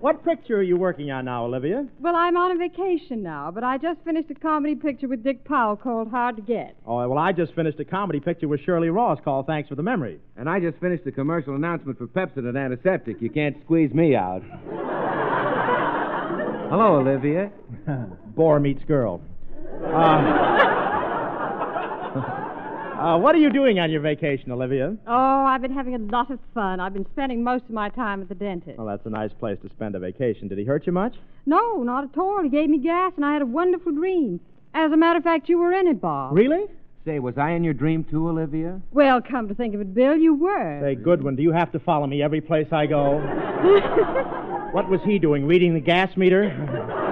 what picture are you working on now, Olivia? Well, I'm on a vacation now, but I just finished a comedy picture with Dick Powell called Hard to Get. Oh, well, I just finished a comedy picture with Shirley Ross called Thanks for the Memory. And I just finished a commercial announcement for Pepsodent Antiseptic. You can't squeeze me out. [LAUGHS] Hello, Olivia. [LAUGHS] Boar meets girl. Uh, uh, what are you doing on your vacation, Olivia? Oh, I've been having a lot of fun. I've been spending most of my time at the dentist. Well, that's a nice place to spend a vacation. Did he hurt you much? No, not at all. He gave me gas, and I had a wonderful dream. As a matter of fact, you were in it, Bob. Really? Say, was I in your dream too, Olivia? Well, come to think of it, Bill, you were. Say, Goodwin, do you have to follow me every place I go? [LAUGHS] what was he doing? Reading the gas meter? [LAUGHS]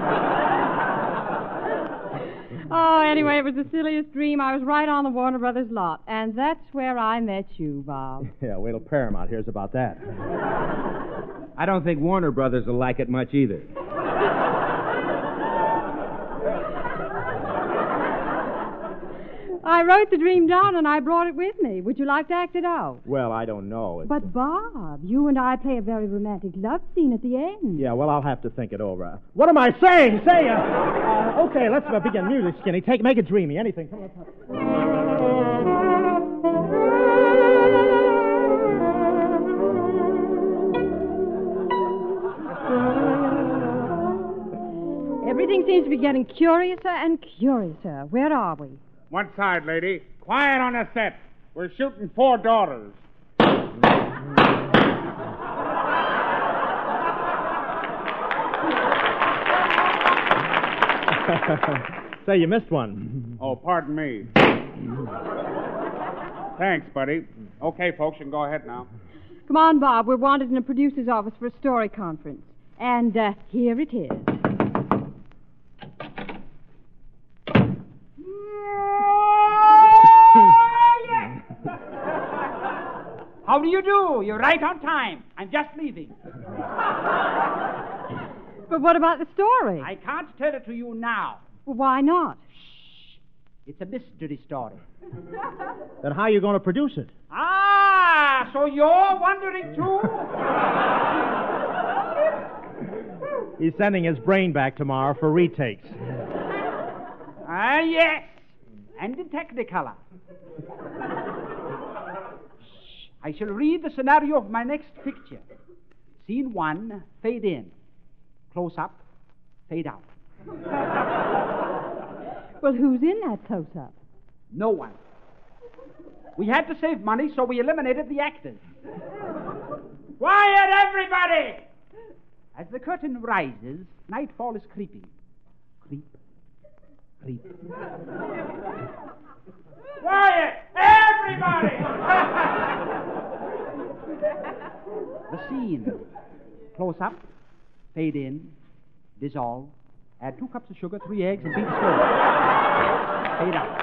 Oh, anyway, it was the silliest dream. I was right on the Warner Brothers lot, and that's where I met you, Bob. [LAUGHS] yeah, wait till Paramount hears about that. I don't think Warner Brothers will like it much either. I wrote the dream down and I brought it with me. Would you like to act it out? Well, I don't know. It's- But, Bob, you and I play a very romantic love scene at the end. Yeah, well, I'll have to think it over. What am I saying? Say, uh, uh, okay, let's uh, begin. Music, Skinny. Take, make it dreamy. Anything. Come on. Everything seems to be getting curiouser and curiouser. Where are we? One side, lady. Quiet on the set. We're shooting four daughters. [LAUGHS] Say, you missed one. Oh, pardon me. Thanks, buddy. Okay, folks, you can go ahead now. Come on, Bob. We're wanted in a producer's office for a story conference. And uh, here it is. How do you do? You're right on time. I'm just leaving. [LAUGHS] But what about the story? I can't tell it to you now. Well, why not? Shh. It's a mystery story. [LAUGHS] Then how are you going to produce it? Ah, so you're wondering too? [LAUGHS] He's sending his brain back tomorrow for retakes. Ah, yes. And in Technicolor. I shall read the scenario of my next picture. Scene one, fade in. Close up, fade out. [LAUGHS] Well, who's in that close up? No one. We had to save money, so we eliminated the actors. Quiet, everybody! As the curtain rises, nightfall is creeping. Creep, creep. Quiet, everybody! the scene. Close up, fade in, dissolve, add two cups of sugar, three eggs, and beat slowly. Fade out.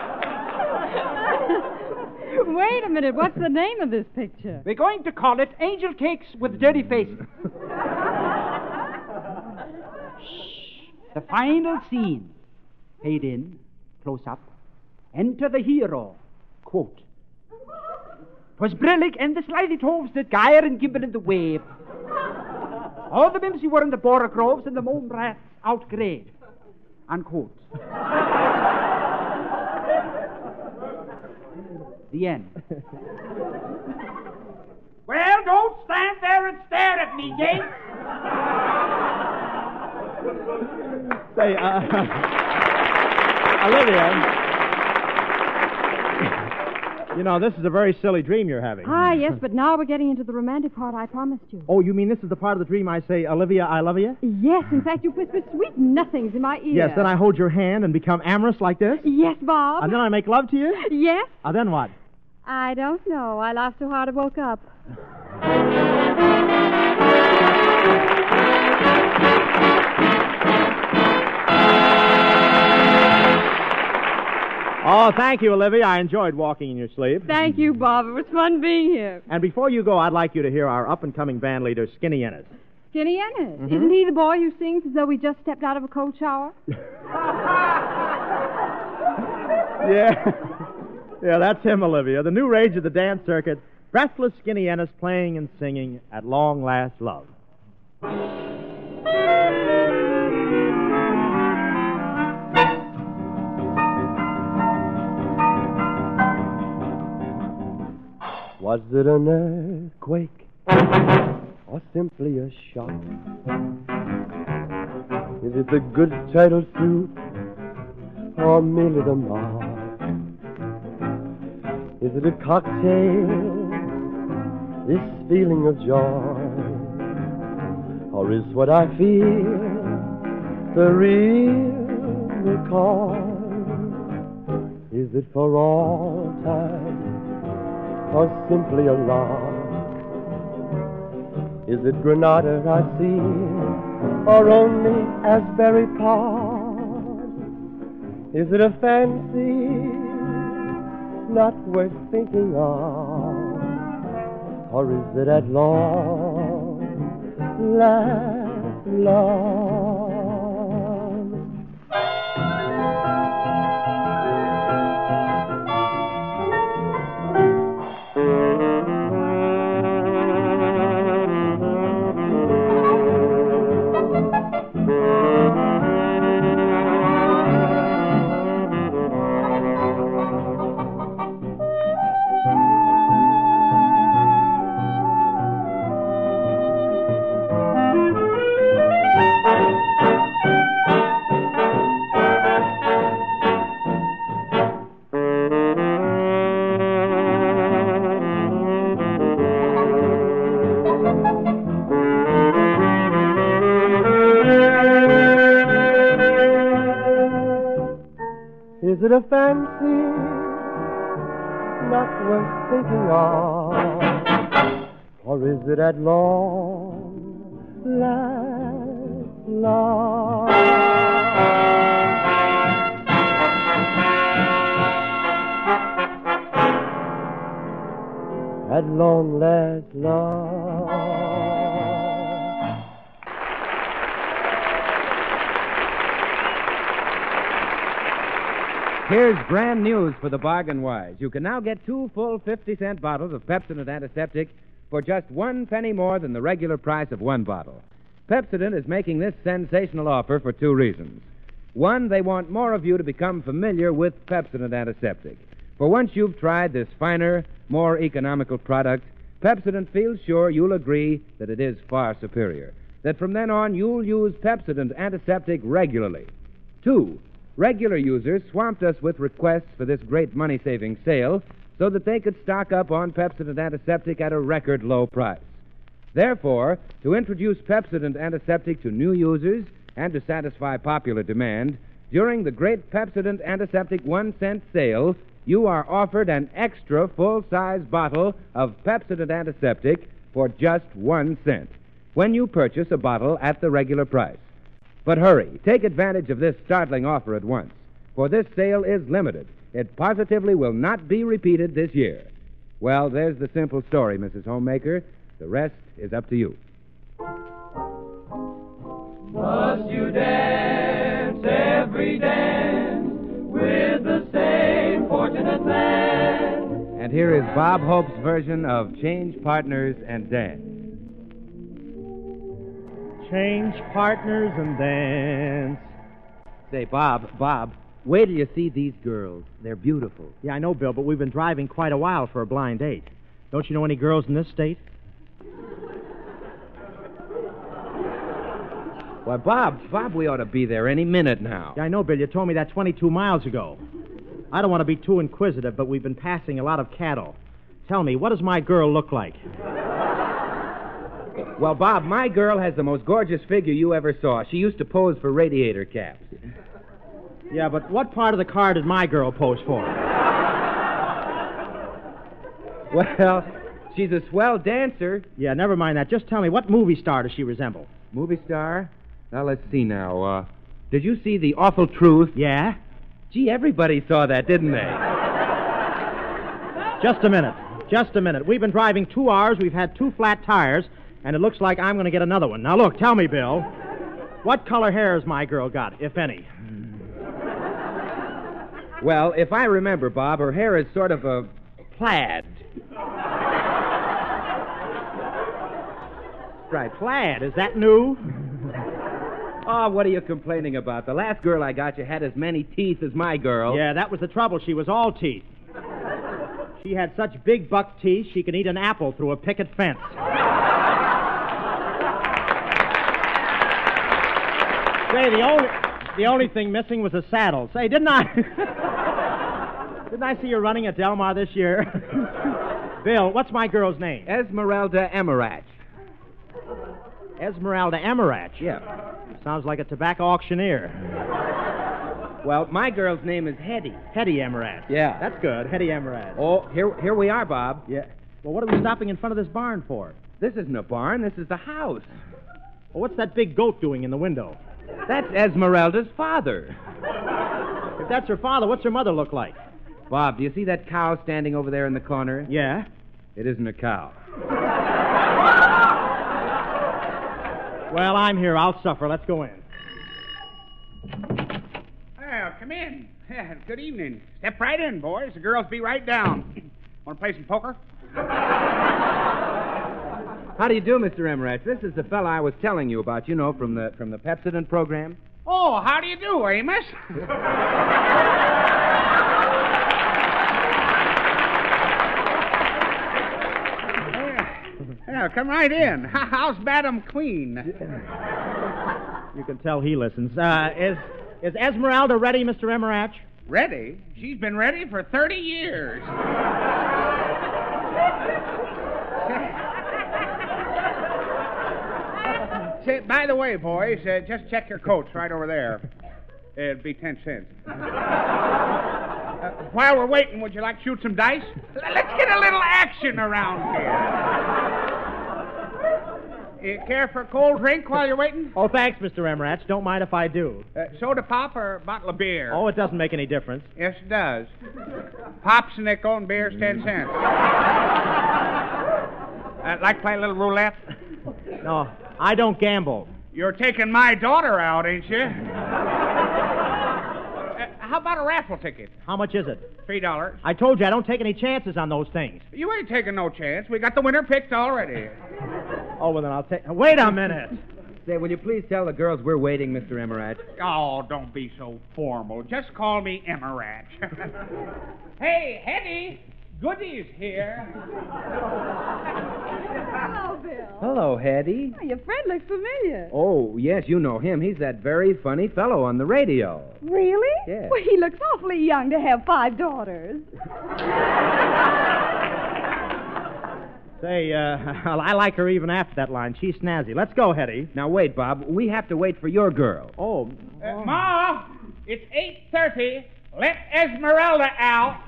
Wait a minute. What's the name of this picture? We're going to call it Angel Cakes with Dirty Faces. [LAUGHS] Shh. the final scene. Fade in, close up. Enter the hero. Quote. Twas brillig and the slithy toves that gyre and gimble in the wabe. All the mimsy were in the borogoves and the mome rats outgrabe. Unquote. the end. well, don't stand there and stare at me, Gates. Say, uh, Olivia. You know, this is a very silly dream you're having. Ah, yes, but now we're getting into the romantic part I promised you. Oh, you mean this is the part of the dream I say, Olivia, I love you? Yes, in fact, you whisper sweet nothings in my ear. Yes, then I hold your hand and become amorous like this? Yes, Bob. And then I make love to you? Yes? Uh, then what? I don't know. I laughed so hard I woke up. [LAUGHS] Oh, thank you, Olivia. I enjoyed walking in your sleep. Thank you, Bob. It was fun being here. And before you go, I'd like you to hear our up and coming band leader, Skinny Ennis. Skinny Ennis. Mhm. Isn't he the boy who sings as though he just stepped out of a cold shower? [LAUGHS] [LAUGHS] Yeah. yeah, that's him, Olivia. The new rage of the dance circuit. Breathless Skinny Ennis playing and singing at long last love. Was it an earthquake or simply a shock? Is it the good turtle soup or merely the mark? Is it a cocktail, this feeling of joy? Or is what I feel the real McCoy? Is it for all time? Or simply a lark? Is it Granada I see, or only Asbury Park? Is it a fancy not worth thinking of, or is it at long last love? It a fancy not worth thinking of? Or is it at long last love? At long last love. Here's grand news for the bargain wise. You can now get two full 50 cent bottles of Pepsodent Antiseptic for just one penny more than the regular price of one bottle. Pepsodent is making this sensational offer for two reasons. One, they want more of you to become familiar with Pepsodent Antiseptic. For once you've tried this finer, more economical product, Pepsodent feels sure you'll agree that it is far superior. That from then on, you'll use Pepsodent Antiseptic regularly. Two, regular users swamped us with requests for this great money saving sale so that they could stock up on Pepsodent Antiseptic at a record low price. Therefore, to introduce Pepsodent Antiseptic to new users and to satisfy popular demand, during the great Pepsodent Antiseptic one cent sale, you are offered an extra full size bottle of Pepsodent Antiseptic for just one cent when you purchase a bottle at the regular price. But hurry, take advantage of this startling offer at once, for this sale is limited. It positively will not be repeated this year. Well, there's the simple story, Mrs. Homemaker. The rest is up to you. Must you dance every dance with the same fortunate man? And here is Bob Hope's version of Change Partners and Dance. Change partners and dance. Say, Bob, Bob, wait till you see these girls. They're beautiful. Yeah, I know, Bill, but we've been driving quite a while for a blind date. Don't you know any girls in this state? Why, Bob, Bob, we ought to be there any minute now. Yeah, I know, Bill. You told me that 22 miles ago. I don't want to be too inquisitive, but we've been passing a lot of cattle. Tell me, what does my girl look like? Well, Bob, my girl has the most gorgeous figure you ever saw. She used to pose for radiator caps. Yeah, but what part of the car did my girl pose for? Well, she's a swell dancer. Yeah, never mind that. Just tell me, what movie star does she resemble? Movie star? Now, let's see now. Uh, did you see The Awful Truth? Yeah? Gee, everybody saw that, didn't they? Just a minute. Just a minute. We've been driving two hours. We've had two flat tires, and it looks like I'm going to get another one. Now, look, tell me, Bill. What color hair has my girl got, if any? [LAUGHS] Well, if I remember, Bob, her hair is sort of a plaid. Right, plaid. Is that new? Oh, what are you complaining about? The last girl I got you had as many teeth as my girl. Yeah, that was the trouble. She was all teeth. She had such big buck teeth she could eat an apple through a picket fence. Say, the only the only thing missing was a saddle. Say, didn't I [LAUGHS] Didn't I see you running at Del Mar this year? [LAUGHS] Bill, what's my girl's name? Esmeralda Emerach. Esmeralda Emerach. Yeah. Sounds like a tobacco auctioneer. Well, my girl's name is Hetty. Hetty Emerach. Yeah. That's good. Hetty Emerach. Oh, here, here we are, Bob. Yeah. Well, what are we stopping in front of this barn for? This isn't a barn. This is the house. Well, what's that big goat doing in the window? That's Esmeralda's father. If that's her father, what's her mother look like? Bob, do you see that cow standing over there in the corner? Yeah. It isn't a cow. Well, I'm here. I'll suffer. Let's go in. Well, come in. Good evening. Step right in, boys. The girls be right down. Want to play some poker? How do you do, Mr. Emerach? This is the fella I was telling you about, you know, from the from the Pepsodent program. Oh, how do you do, Amos? [LAUGHS] yeah, come right in. [LAUGHS] How's Madam Clean? [LAUGHS] You can tell he listens. Uh, is is Esmeralda ready, Mr. Emerach? Ready? She's been ready for 30 years. Say, by the way, boys, uh, just check your coats right over there. It'd be 10 cents. [LAUGHS] while we're waiting, would you like to shoot some dice? L- Let's get a little action around here. [LAUGHS] You care for a cold drink while you're waiting? Oh, thanks, Mr. Emmerich. Don't mind if I do. Uh, soda pop or a bottle of beer? Oh, it doesn't make any difference. Yes, it does. Pop's a nickel and beer's ten cents. [LAUGHS] Uh, like to play a little roulette? No, I don't gamble. You're taking my daughter out, ain't you? [LAUGHS] Uh, how about a raffle ticket? How much is it? Three dollars. I told you I don't take any chances on those things. You ain't taking no chance. We got the winner picked already. Oh, well, then I'll take. Wait a minute. Say, will you please tell the girls we're waiting, Mr. Emmerich? Oh, don't be so formal. Just call me Emmerich. [LAUGHS] hey, Hetty, Goody's here. Hello, Bill. Hello, Hetty. Your friend looks familiar. Oh, yes, you know him. He's that very funny fellow on the radio. Really? Yes. Well, he looks awfully young to have five daughters. Say, uh, [LAUGHS] I like her even after that line. She's snazzy. Let's go, Hetty. Now, wait, Bob. We have to wait for your girl. Oh, Uh, Ma, it's 8.30. Let Esmeralda out.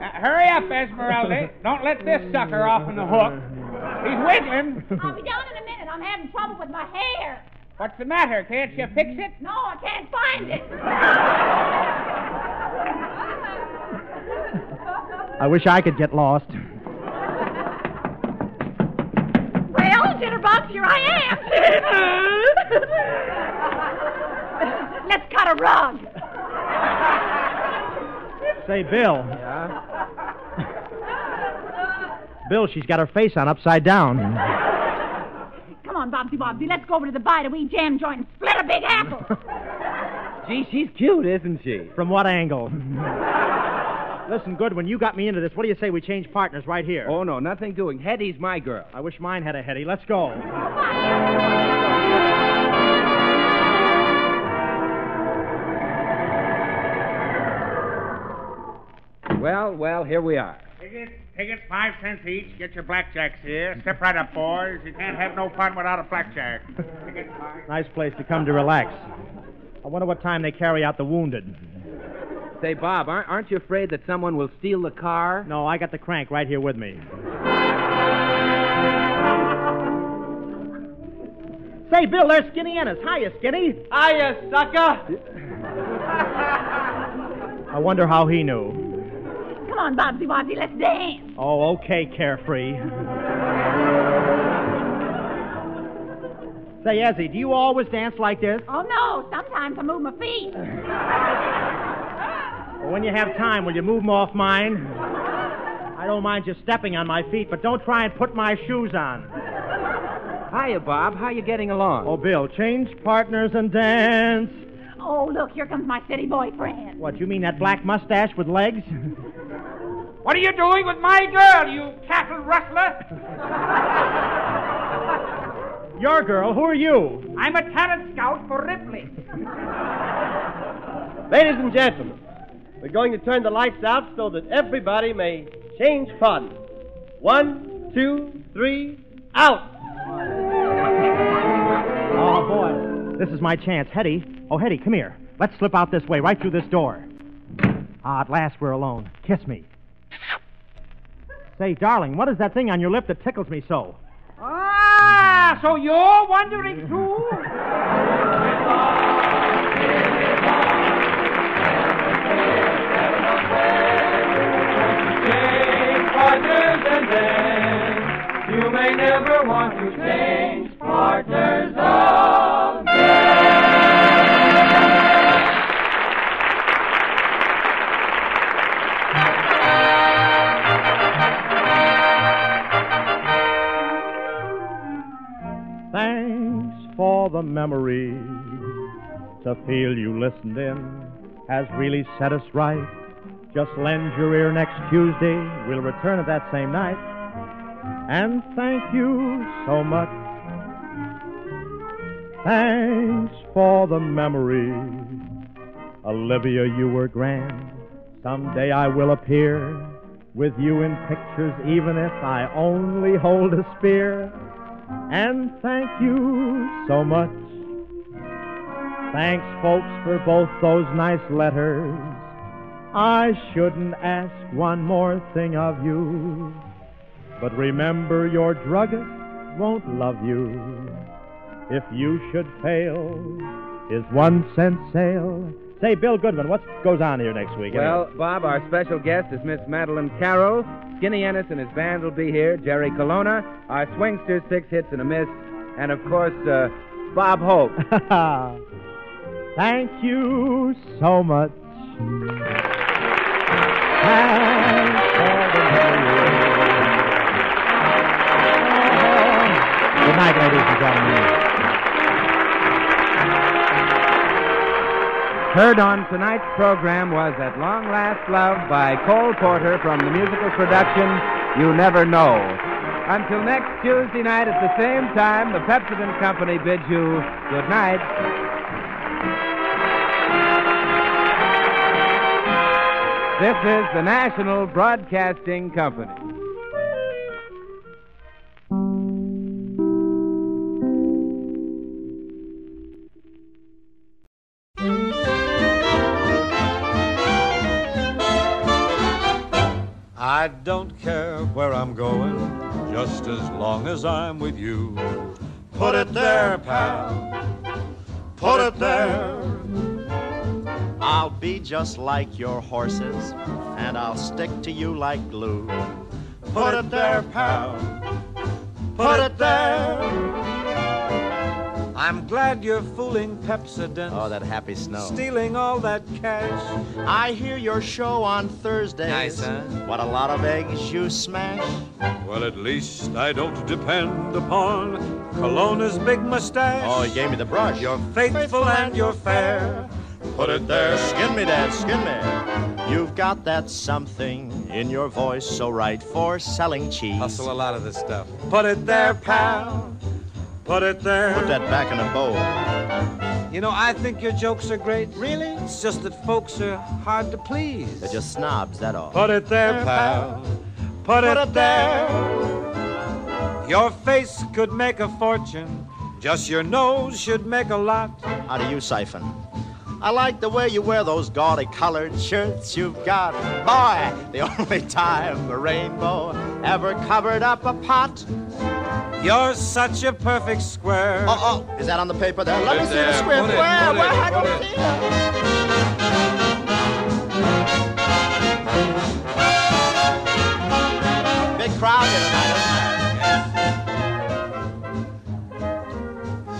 Uh, [LAUGHS] hurry up, Esmeralda. Don't let this sucker off on the hook. He's wiggling. I'll be down in a minute. I'm having trouble with my hair. What's the matter? Can't you fix it? No, I can't find it. [LAUGHS] I wish I could get lost. Well, Jitterbugs, here I am. Let's cut a rug. Say, Bill. Yeah? Bill, she's got her face on upside down. Come on, Bobsy Bobsy. Let's go over to the Bite a Wee Jam joint and split a big apple. Gee, she's cute, isn't she? From what angle? Listen, Goodwin, you got me into this. What do you say we change partners right here? Oh, no, nothing doing. Hetty's my girl. I wish mine had a Hetty. Let's go. Well, well, here we are. Tickets, tickets, five cents each. Get your blackjacks here. Step right up, boys. You can't have no fun without a blackjack. Tickets, five. Nice place to come to relax. I wonder what time they carry out the wounded. Say, Bob, aren't, aren't you afraid that someone will steal the car? No, I got the crank right here with me. Say, Bill, there's Skinny Ennis. Hiya, Skinny. Hiya, sucker. [LAUGHS] I wonder how he knew. Come on, Bobsy Bobsy, let's dance. Oh, okay, carefree. Say, Ezzy, do you always dance like this? Oh, no. Sometimes I move my feet. [LAUGHS] Well, when you have time, will you move 'em off mine? I don't mind you stepping on my feet, but don't try and put my shoes on. Hiya, Bob. How you getting along? Oh, Bill, change partners and dance. Oh, look, here comes my city boyfriend. What, you mean that black mustache with legs? What are you doing with my girl, you cattle rustler? Your girl, who are you? I'm a talent scout for Ripley. Ladies and gentlemen, we're going to turn the lights out so that everybody may change fun. One, two, three, out! Oh, boy. This is my chance. Hetty. Oh, Hetty, come here. Let's slip out this way, right through this door. Ah, at last we're alone. Kiss me. Say, darling, what is that thing on your lip that tickles me so? Ah, so you're wondering too? Never want to change partners Thanks for the memory. To feel you listened in has really set us right. Just lend your ear next Tuesday. We'll return at that same night. And thank you so much. Thanks for the memory. Olivia, you were grand. Someday I will appear with you in pictures, even if I only hold a spear. And thank you so much. Thanks, folks, for both those nice letters. I shouldn't ask one more thing of you. But remember, your druggist won't love you. If you should fail, his one cent sale. Say, Bill Goodwin, what goes on here next week? Well, anyway? Bob, our special guest is Miss Madeleine Carroll. Skinnay Ennis and his band will be here. Jerry Colonna, our swingster, six hits and a miss, and of course, uh, Bob Hope. [LAUGHS] Thank you so much. [LAUGHS] night, ladies and gentlemen. Heard on tonight's program was At Long Last Love by Cole Porter from the musical production You Never Know. Until next Tuesday night at the same time, the Pepsodent Company bids you good night. This is the National Broadcasting Company. I don't care where I'm going, just as long as I'm with you. Put it there, pal. Put it there. I'll be just like your horses, and I'll stick to you like glue. Put it there, pal. Put it there. I'm glad you're fooling Pepsodent. Oh, that happy snow. Stealing all that cash. I hear your show on Thursdays. Nice, huh? What a lot of eggs you smash. Well, at least I don't depend upon Colonna's big mustache. Oh, he gave me the brush. You're faithful and you're fair. Put it there. Skin me, Dad, skin me. You've got that something in your voice so right for selling cheese. Hustle a lot of this stuff. Put it there, pal. Put it there. Put that back in a bowl. You know, I think your jokes are great. Really? It's just that folks are hard to please. They're just snobs, that all. Put it there, pal. Put, it, there. Your face could make a fortune. Just your nose should make a lot. How do you siphon? I like the way you wear those gaudy colored shirts you've got. Boy, the [LAUGHS] only time a rainbow ever covered up a pot. You're such a perfect square. Oh, oh, is that on the paper there? Let me see the square. Put Where? it, Where? I don't see it. Big crowd here tonight,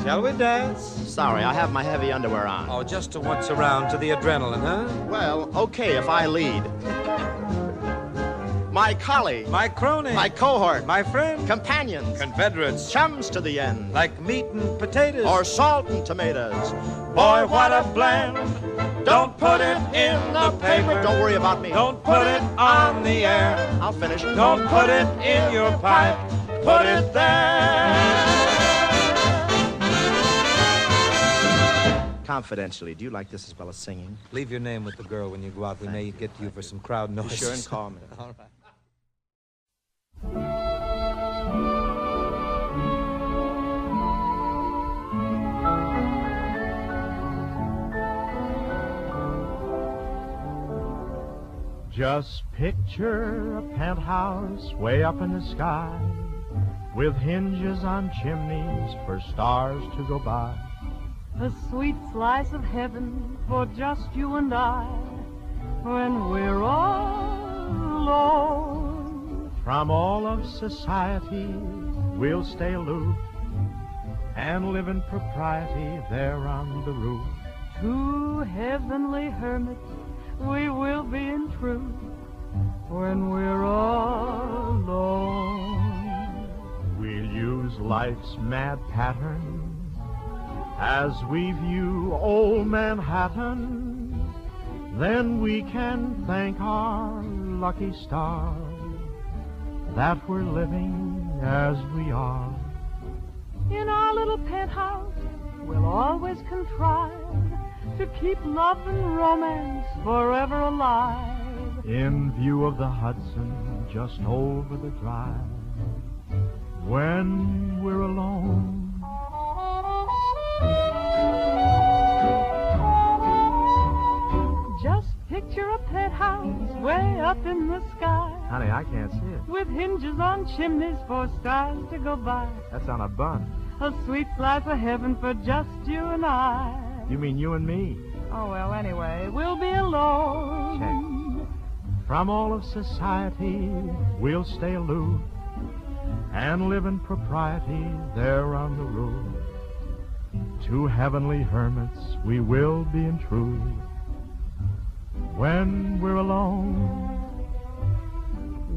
Shall we dance? Sorry, I have my heavy underwear on. Oh, just to once around to the adrenaline, huh? Well, okay if I lead. My colleague, My crony. my cohort, my friend. companions, Confederates. chums to the end, Like meat and potatoes. or salt and tomatoes. boy, what a blend. Don't put it in the paper. Don't worry about me. Don't put it on the air. I'll finish. Don't put it in your pipe. Put it there. Confidentially, do you like this as well as singing? Leave your name with the girl when you go out. We may get you for some crowd noise. Sure and call [LAUGHS] me. All right. Just picture a penthouse way up in the sky with hinges on chimneys for stars to go by. A sweet slice of heaven for just you and I when we're all alone. From all of society, we'll stay aloof and live in propriety there on the roof. Two heavenly hermits, we will be in truth when we're all alone. We'll use life's mad pattern as we view old Manhattan. Then we can thank our lucky stars that we're living as we are. In our little penthouse, we'll always contrive to keep love and romance forever alive. in view of the Hudson just over the drive. When we're alone, Just picture a penthouse way up in the sky. Honey, I can't see it. With hinges on chimneys for stars to go by. That's on a bun. A sweet slice of heaven for just you and I. You mean you and me? Oh, well, anyway, we'll be alone. from all of society, we'll stay aloof and live in propriety there on the roof. Two heavenly hermits we will be in truth when we're alone.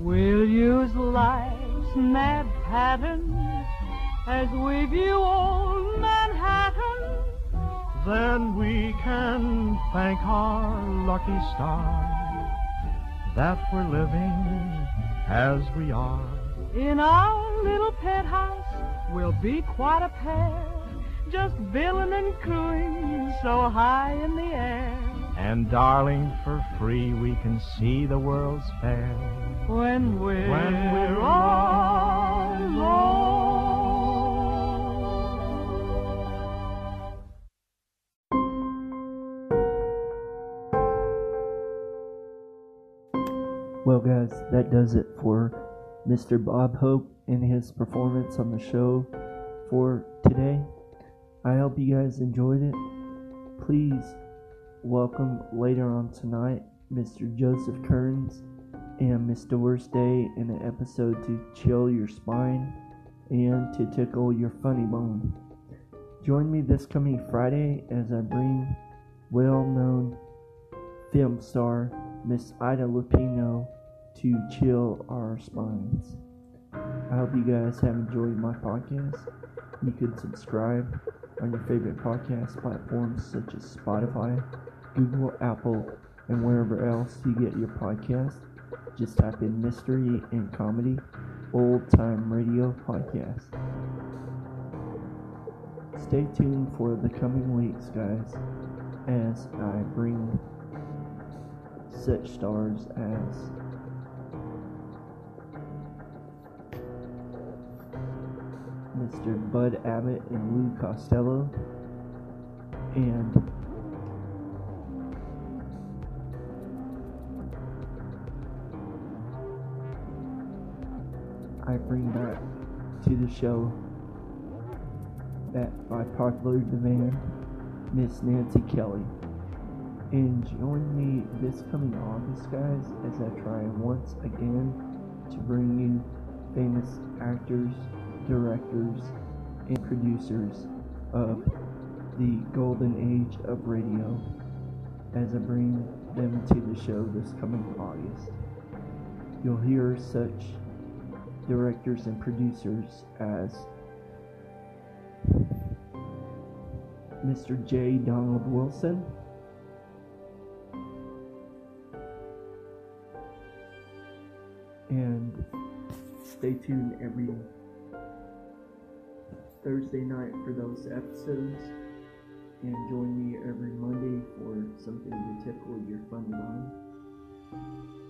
We'll use life's mad pattern as we view old Manhattan. Then we can thank our lucky stars that we're living as we are. In our little pet house, we'll be quite a pair, just billing and cooing so high in the air. And darling, for free we can see the world's fair When we're, when we're all alone. Well, guys, that does it for Mr. Bob Hope and his performance on the show for today. I hope you guys enjoyed it. Please welcome later on tonight Mr. Joseph Kearns and Miss Doris Day in an episode to chill your spine and to tickle your funny bone. Join me this coming Friday as I bring well known film star Miss Ida Lupino to chill our spines. I hope you guys have enjoyed my podcast. You can subscribe on your favorite podcast platforms such as Spotify, Google, Apple, and wherever else you get your podcast. Just type in Mystery and Comedy Old Time Radio Podcast. Stay tuned for the coming weeks, guys, as I bring such stars as Mr. Bud Abbott and Lou Costello, and I bring back to the show that by popular demand, Miss Nancy Kelly. And join me this coming August, guys, as I try once again to bring you famous actors, directors, and producers of the golden age of radio as I bring them to the show this coming August. You'll hear such directors and producers as Mr. J. Donald Wilson, and stay tuned every Thursday night for those episodes. And join me every Monday for something to tickle your funny bone.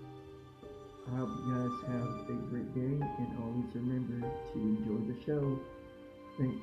I hope you guys have a great day and always remember to enjoy the show. Thanks.